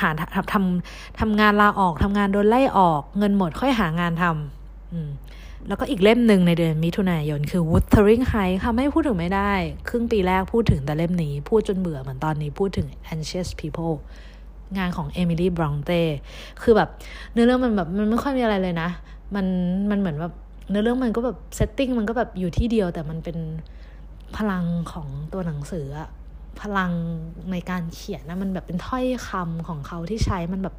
หาทำทำทำงานลาออกทำงานโดนไล่ออก เงินหมดค่อยหางานทำแล้วก็อีกเล่มหนึ่งในเดือนมิถุนายนคือ Wuthering Heights ค่ะไม่พูดถึงไม่ได้ ครึ่งปีแรกพูดถึงแต่เล่มนี้ พูดจนเบื่อเหมือนตอนนี้พูดถึง Anxious People งานของเอมิลี่บรองเต้คือแบบ เนื้อเรื่องมันแบบมันไม่ค่อยมีอะไรเลยนะ มันมันเหมือนแบบเนื้อเรื่องมันก็แบบ setting มันก็แบบอยู่ที่เดียวแต่มันเป็นพลังของตัวหนังสืออะ พลังในการเขียนนะมันแบบเป็นถ้อยคำของเขาที่ใช้มันแบบ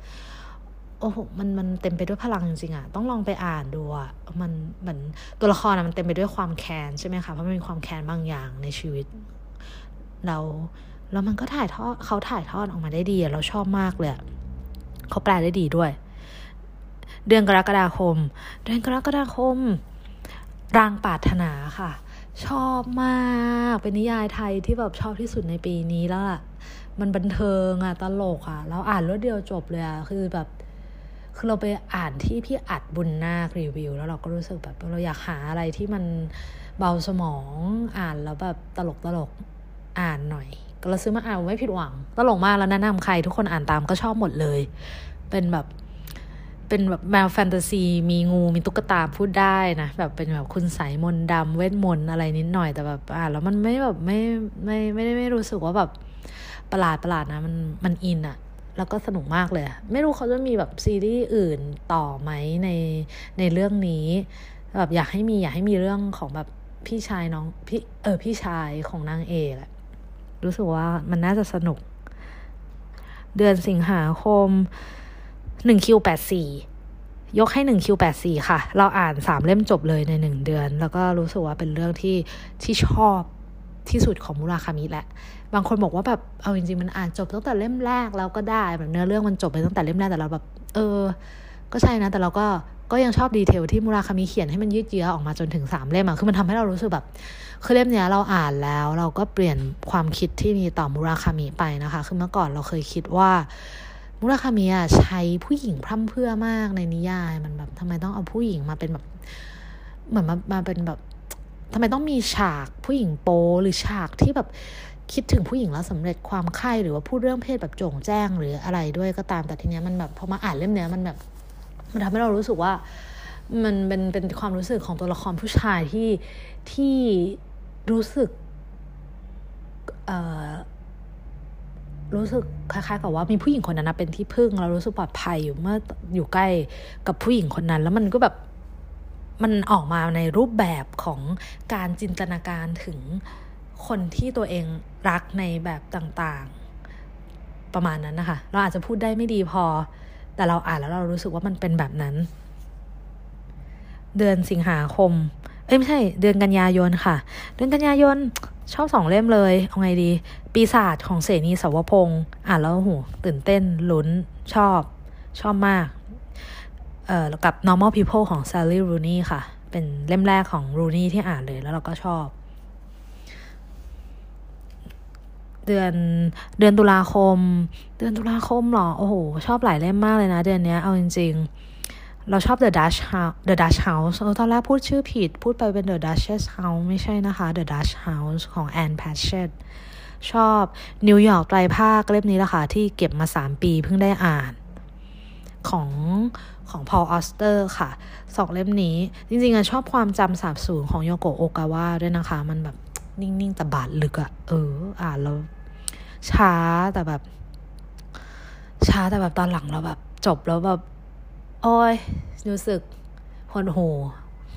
โอ้โหมันมันเต็มไปด้วยพลังจริงๆอะต้องลองไปอ่านดูอะมันเหมือนตัวละครอะมันเต็มไปด้วยความแค้นใช่ไหมคะเพราะมันมีความแค้นบางอย่างในชีวิต เราแล้วมันก็ถ่ายทอดเขาถ่ายทอดออกมาได้ดีเราชอบมากเลยเขาแปลได้ดีด้วย เดือนกรกฎาคม เดือนกรกฎาคม รางปาถนาค่ะ ชอบมากเป็นนิยายไทยที่แบบชอบที่สุดในปีนี้แล้วอะมันบันเทิงอะตลกอะแล้วอ่านรวดเดียวจบเลยอะคือแบบ คือเราไปอ่านที่พี่อัดบุญนาครีวิว แล้วเราก็รู้สึกแบบเราอยากหาอะไรที่มันเบาสมองอ่านแล้วแบบตลกตลกอ่านหน่อย ก็เราซื้อมาอ่านไม่ผิดหวัง ตลกมากแล้วแนะนำใครทุกคนอ่านตามก็ชอบหมดเลย เป็นแบบ เป็นแบบแมวแฟนตาซี มีงูมีตุ๊กตาพูดได้นะแบบเป็นแบบคุณสายมนดำเวทมนต์อะไรนิดหน่อยแต่แบบอ่านแล้วมันไม่แบบไม่ไม่ไม่ได้ไม่รู้สึกว่าแบบประหลาดประหลาดนะมันมันอินอะแล้วก็สนุกมากเลย ไม่รู้เขาจะมีแบบซีรีส์อื่นต่อไหมในในเรื่องนี้แบบอยากให้มีอยากให้มีเรื่องของแบบพี่ชายน้องพี่เออพี่ชายของนางเอกแหละรู้สึกว่ามันน่าจะสนุก เดือนสิงหาคม หนึ่งคิวแปดสี่ยกให้หนึ่งคิวแปดสี่ค่ะ เราอ่านสามเล่มจบเลยในหนึ่งเดือน แล้วก็รู้สึกว่าเป็นเรื่องที่ที่ชอบที่สุดของมุราคามิแหละ บางคนบอกว่าแบบเอาจริงๆ มันอ่านจบตั้งแต่เล่มแรกแล้วก็ได้แบบเนื้อเรื่องมันจบไปตั้งแต่เล่มแรกแต่เราแบบ เออ ก็ใช่นะ แต่เราก็ก็ยังชอบดีเทลที่มุราคามิเขียนให้มันยืดเยื้อออกมาจนถึงสามเล่มอะคือมันทำให้เรารู้สึกแบบ คือเล่มเนี้ยเราอ่านแล้วเราก็เปลี่ยนความคิดที่มีต่อมุราคามิไปนะคะ คือเมื่อก่อนเราเคยคิดว่า มุราคามิอะใช้ผู้หญิงพร่ำเพื่อมากในนิยาย มันแบบทำไมต้องเอาผู้หญิงมาเป็นแบบ เหมือนมามาเป็นแบบทำไมต้องมีฉากผู้หญิงโปหรือฉากที่แบบคิดถึงผู้หญิงแล้วสำเร็จความใคร่หรือว่าพูดเรื่องเพศแบบโจ่งแจ้งหรืออะไรด้วยก็ตามแต่ทีเนี้ยมันแบบพอมาอ่านเล่มเนี้ยมันแบบมันทำให้เรารู้สึกว่า มันเป็นเป็นความรู้สึกของตัวละครผู้ชายที่ที่รู้สึกเอ่อ รู้สึกคล้ายๆกับว่ามีผู้หญิงคนนั้นเป็นที่พึ่งเรารู้สึกปลอดภัยอยู่เมื่ออยู่ใกล้กับผู้หญิงคนนั้น แล้วมันก็แบบมันออกมาในรูปแบบของการจินตนาการถึงคนที่ตัวเองรักในแบบต่างๆ ประมาณนั้นนะคะ เราอาจจะพูดได้ไม่ดีพอ แต่เราอ่านแล้วเรารู้สึกว่ามันเป็นแบบนั้น เดือนสิงหาคม เอ้ยไม่ใช่เดือนกันยายนค่ะ เดือนกันยายนชอบสองเล่มเลย เอาไงดี ปีศาจของเสนีสาวพงศ์อ่านแล้วหูตื่นเต้นลุ้นชอบชอบมาก เอ่อกับ normal people ของ Sally Rooney ค่ะ เป็นเล่มแรกของ Rooney ที่อ่านเลยแล้วเราก็ชอบ เดือนเดือนตุลาคม เดือนตุลาคมหรอ โอ้โห ชอบหลายเล่มมากเลยนะ เดือนนี้เอาจริง ๆ เราชอบ The Dutch House The Dutch House ตอนแรกพูดชื่อผิด พูดไปเป็น The Duchess House ไม่ใช่นะคะ The Dutch House ของ Ann Patchett ชอบนิวยอร์กไตรภาคเล่มนี้แหละค่ะ ที่เก็บมาสามปีเพิ่งได้อ่านของของพอลออสเตอร์ค่ะสองเล่มนี้ จริงๆอะชอบความจำสาบสูญของโยโกโอกาวะด้วยนะคะ มันแบบนิ่ง ๆ แต่บาดลึกอะเออ อ่านแล้วช้าแต่แบบ ช้าแต่แบบตอนหลังเราแบบ จบแล้วแบบ โอ้ยรู้สึกหดหู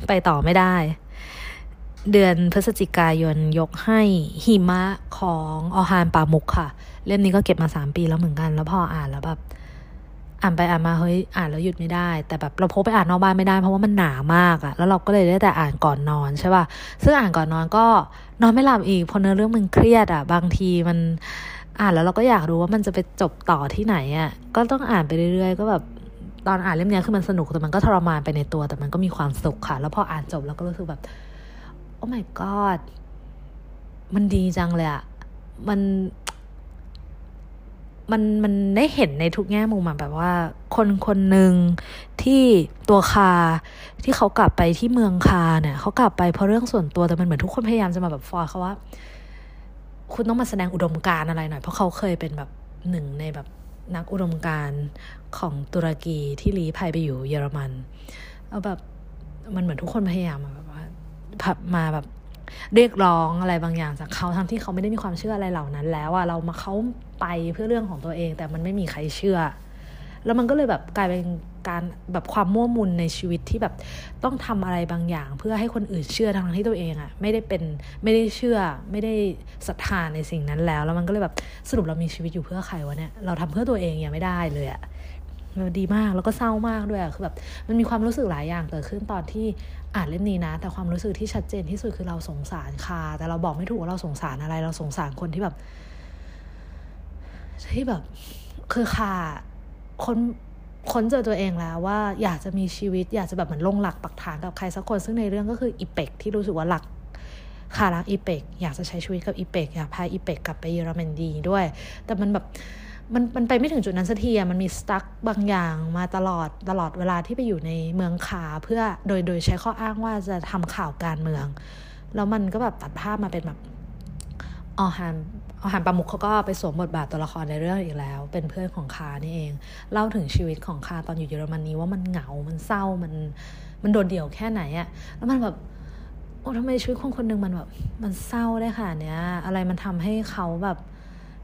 ไปต่อไม่ได้ เดือนพฤศจิกายนยกให้หิมะของออฮานปามุกค่ะ เล่มนี้ก็เก็บมาสามปีแล้วเหมือนกัน แล้วพออ่านแล้วแบบอ่านไปอ่านมาเฮ้ยอ่านแล้วหยุดไม่ได้ แต่แบบเราพกไปอ่านนอกบ้านไม่ได้เพราะว่ามันหนามากอะแล้วเราก็เลยได้แต่อ่านก่อนนอนใช่ป่ะซึ่งอ่านก่อนนอนก็นอนไม่หลับอีกเพราะเนื้อเรื่องมันเครียดอะบางทีมันอ่านแล้วเราก็อยากรู้ว่ามันจะไปจบต่อที่ไหนอะก็ต้องอ่านไปเรื่อยๆ ก็แบบ ตอนอ่านเล่มนี้คือมันสนุกแต่มันก็ทรมานไปในตัว แต่มันก็มีความสุขค่ะ แล้วพออ่านจบแล้วก็รู้สึกแบบ โอ้ my god มันดีจังเลยอะมันมันมันได้เห็นในทุกแง่มุมอะแบบว่า คนคนหนึ่งที่ตัวคาที่เขากลับไปที่เมืองคาเนี่ยเขากลับไปเพราะเรื่องส่วนตัวแต่มันเหมือนทุกคนพยายามจะมาแบบฟอร์เขาว่า คุณต้องมาแสดงอุดมการณ์อะไรหน่อย เพราะเขาเคยเป็นแบบหนึ่งในแบบนักอุดมการ ของตุรกีที่ลี้ภัยไปอยู่เยอรมันเอาแบบมันเหมือนทุกคนพยายามแบบว่าผับมาแบบเรียกร้องอะไรบางอย่างจากเขาทั้งที่เขาไม่ได้มีความเชื่ออะไรเหล่านั้น แล้วอะเรามาเขาไปเพื่อเรื่องของตัวเอง แต่มันไม่มีใครเชื่อ แล้วมันก็เลยแบบกลายเป็นการแบบความมั่วมุนในชีวิตที่แบบต้องทำอะไรบางอย่าง เพื่อให้คนอื่นเชื่อทั้งที่ตัวเองอะไม่ได้เป็นไม่ได้เชื่อไม่ได้ศรัทธาในสิ่งนั้นแล้ว แล้วมันก็เลยแบบสรุปเรามีชีวิตอยู่เพื่อใครวะเนี่ยเราทำเพื่อตัวเองยังไม่ได้เลยอะ ดีมากแล้วก็เศร้ามากด้วยคือแบบมันมีความรู้สึกหลายอย่างเกิดขึ้นตอนที่อ่านเล่มนี้นะ แต่ความรู้สึกที่ชัดเจนที่สุดคือเราสงสารคาแต่เราบอกไม่ถูกว่าเราสงสารอะไร เราสงสารคนที่แบบที่แบบคือคาคนค้นเจอตัวเองแล้วว่าอยากจะมีชีวิต อยากจะแบบเหมือนลงหลักปักฐานกับใครสักคน ซึ่งในเรื่องก็คืออีเป็กที่รู้สึกว่าหลักคารักอีเป็กอยากจะใช้ชีวิตกับอีเป็กอยากพาอีเป็กกลับไปเยอรมนีด้วย แต่มันแบบ มันมันไปไม่ถึงจุดนั้นสักทีมันมีสตั๊กบางอย่างมาตลอดตลอดเวลาที่ไปอยู่ในเมืองขาเพื่อโดยโดยใช้ข้ออ้างว่าจะทำข่าวการเมือง แล้วมันก็แบบตัดภาพมาเป็นแบบออฮันออฮันปามุกเขาก็ไปสวมบทบาทตัวละครในเรื่องอีกแล้ว เป็นเพื่อนของคานี่เอง เล่าถึงชีวิตของคาตอนอยู่เยอรมนีว่ามันเหงา มันเศร้า มันมันโดดเดี่ยวแค่ไหนอะแล้วมันแบบโอ้ทำไมชีวิตคนคนหนึ่งมันแบบมันเศร้าได้ค่ะเนี้ยอะไรมันทำให้เขาแบบ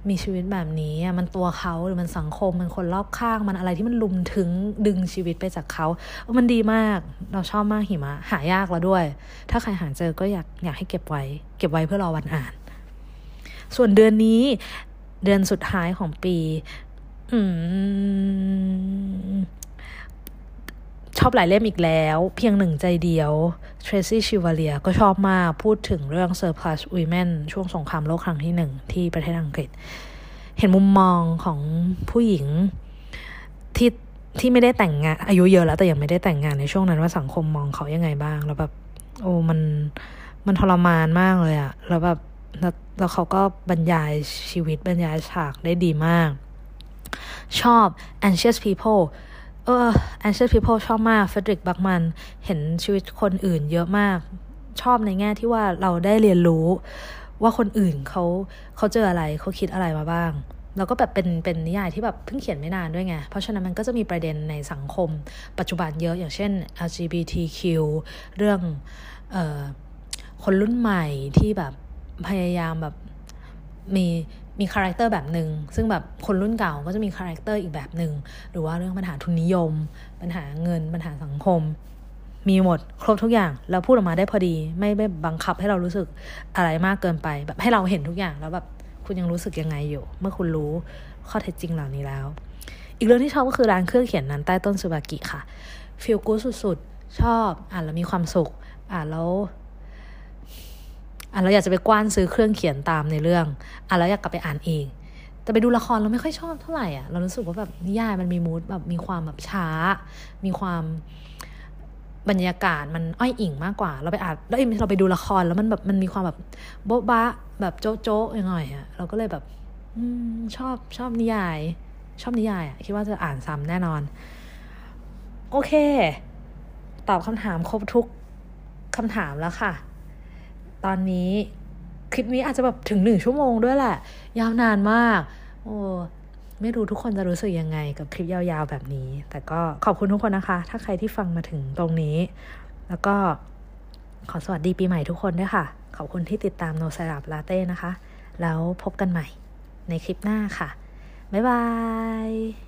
มีชีวิตแบบนี้มันตัวเขาหรือมันสังคมมันคนรอบข้างมันอะไรที่มันลุมถึงดึงชีวิตไปจากเขา มันดีมากเราชอบมากหิมะ หายากแล้วด้วย ถ้าใครหาเจอก็อยากอยากให้เก็บไว้ เก็บไว้เพื่อรอวันอ่าน ส่วนเดือนนี้ เดือนสุดท้ายของปี อืม ชอบหลายเล่มอีกแล้ว เพียงหนึ่งใจเดียว Tracy Chevalier ก็ชอบมากพูดถึงเรื่อง Surplus Women ช่วงสงครามโลกครั้งที่หนึ่งที่ประเทศอังกฤษ เห็นมุมมองของผู้หญิงที่ที่ไม่ได้แต่งงานอายุเยอะแล้วแต่ยังไม่ได้แต่งงานในช่วงนั้นว่าสังคมมองเขายังไงบ้าง แล้วแบบ โอ้มันมันทรมานมากเลยอะแล้วแบบแล้วแล้วเขาก็บรรยายชีวิตบรรยายฉากได้ดีมาก ชอบ anxious people เออ anxious people ชอบมากเฟดริกบักมัน เห็นชีวิตคนอื่นเยอะมาก ชอบในแง่ที่ว่าเราได้เรียนรู้ ว่าคนอื่นเขาเขาเจออะไรเขาคิดอะไรมาบ้าง แล้วก็แบบเป็นเป็นนิยายที่แบบเพิ่งเขียนไม่นานด้วยไง เพราะฉะนั้นมันก็จะมีประเด็นในสังคม ปัจจุบันเยอะอย่างเช่น LGBTQ เรื่องออคนรุ่นใหม่ที่แบบพยายามแบบมี มี character แบบหนึ่งซึ่งแบบคนรุ่นเก่าก็จะมี character อีกแบบหนึ่งหรือว่าเรื่องปัญหาทุนนิยม ปัญหาเงินปัญหาสังคม มีหมดครบทุกอย่างแล้วพูดออกมาได้พอดี ไม่ไม่บังคับให้เรารู้สึกอะไรมากเกินไป แบบให้เราเห็นทุกอย่างแล้วแบบคุณยังรู้สึกยังไงอยู่ เมื่อคุณรู้ข้อเท็จจริงเหล่านี้แล้ว อีกเรื่องที่ชอบก็คือร้านเครื่องเขียนนั้นใต้ต้นสุบากิค่ะฟิลกูสุดๆชอบอ่านแล้วมีความสุขอ่านแล้ว อ่าอยากจะไปกว้านซื้อเครื่องเขียนตามในเรื่องอ่านแล้วอยากกลับไปอ่านเองแต่ไปดูละครเราไม่ค่อยชอบเท่าไหร่อะเรารู้สึกว่าแบบนิยายมันมีมูดแบบมีความแบบช้า มีความบรรยากาศมันอ้อยอิงมากกว่า เราไปอ่านแล้วเราไปดูละครแล้วมันแบบมันมีความแบบโบ๊ะบะแบบโจ๊ะโจ๊ะยังไงอะเราก็เลยแบบอชอบชอบนิยาย ชอบนิยายอะคิดว่าจะอ่านซ้ำแน่นอน โอเค ตอบคำถามครบทุกคำถามแล้วค่ะ ตอนนี้ คลิปนี้อาจจะแบบถึงหนึ่งชั่วโมงด้วยแหละ ยาวนานมาก โอ้ไม่รู้ทุกคนจะรู้สึกยังไงกับคลิปยาวๆแบบนี้ แต่ก็ขอบคุณทุกคนนะคะ ถ้าใครที่ฟังมาถึงตรงนี้ แล้วก็ขอสวัสดีปีใหม่ทุกคนด้วยค่ะ ขอบคุณที่ติดตามโนไซรัปลาเต้นะคะ แล้วพบกันใหม่ในคลิปหน้าค่ะ บ๊ายบาย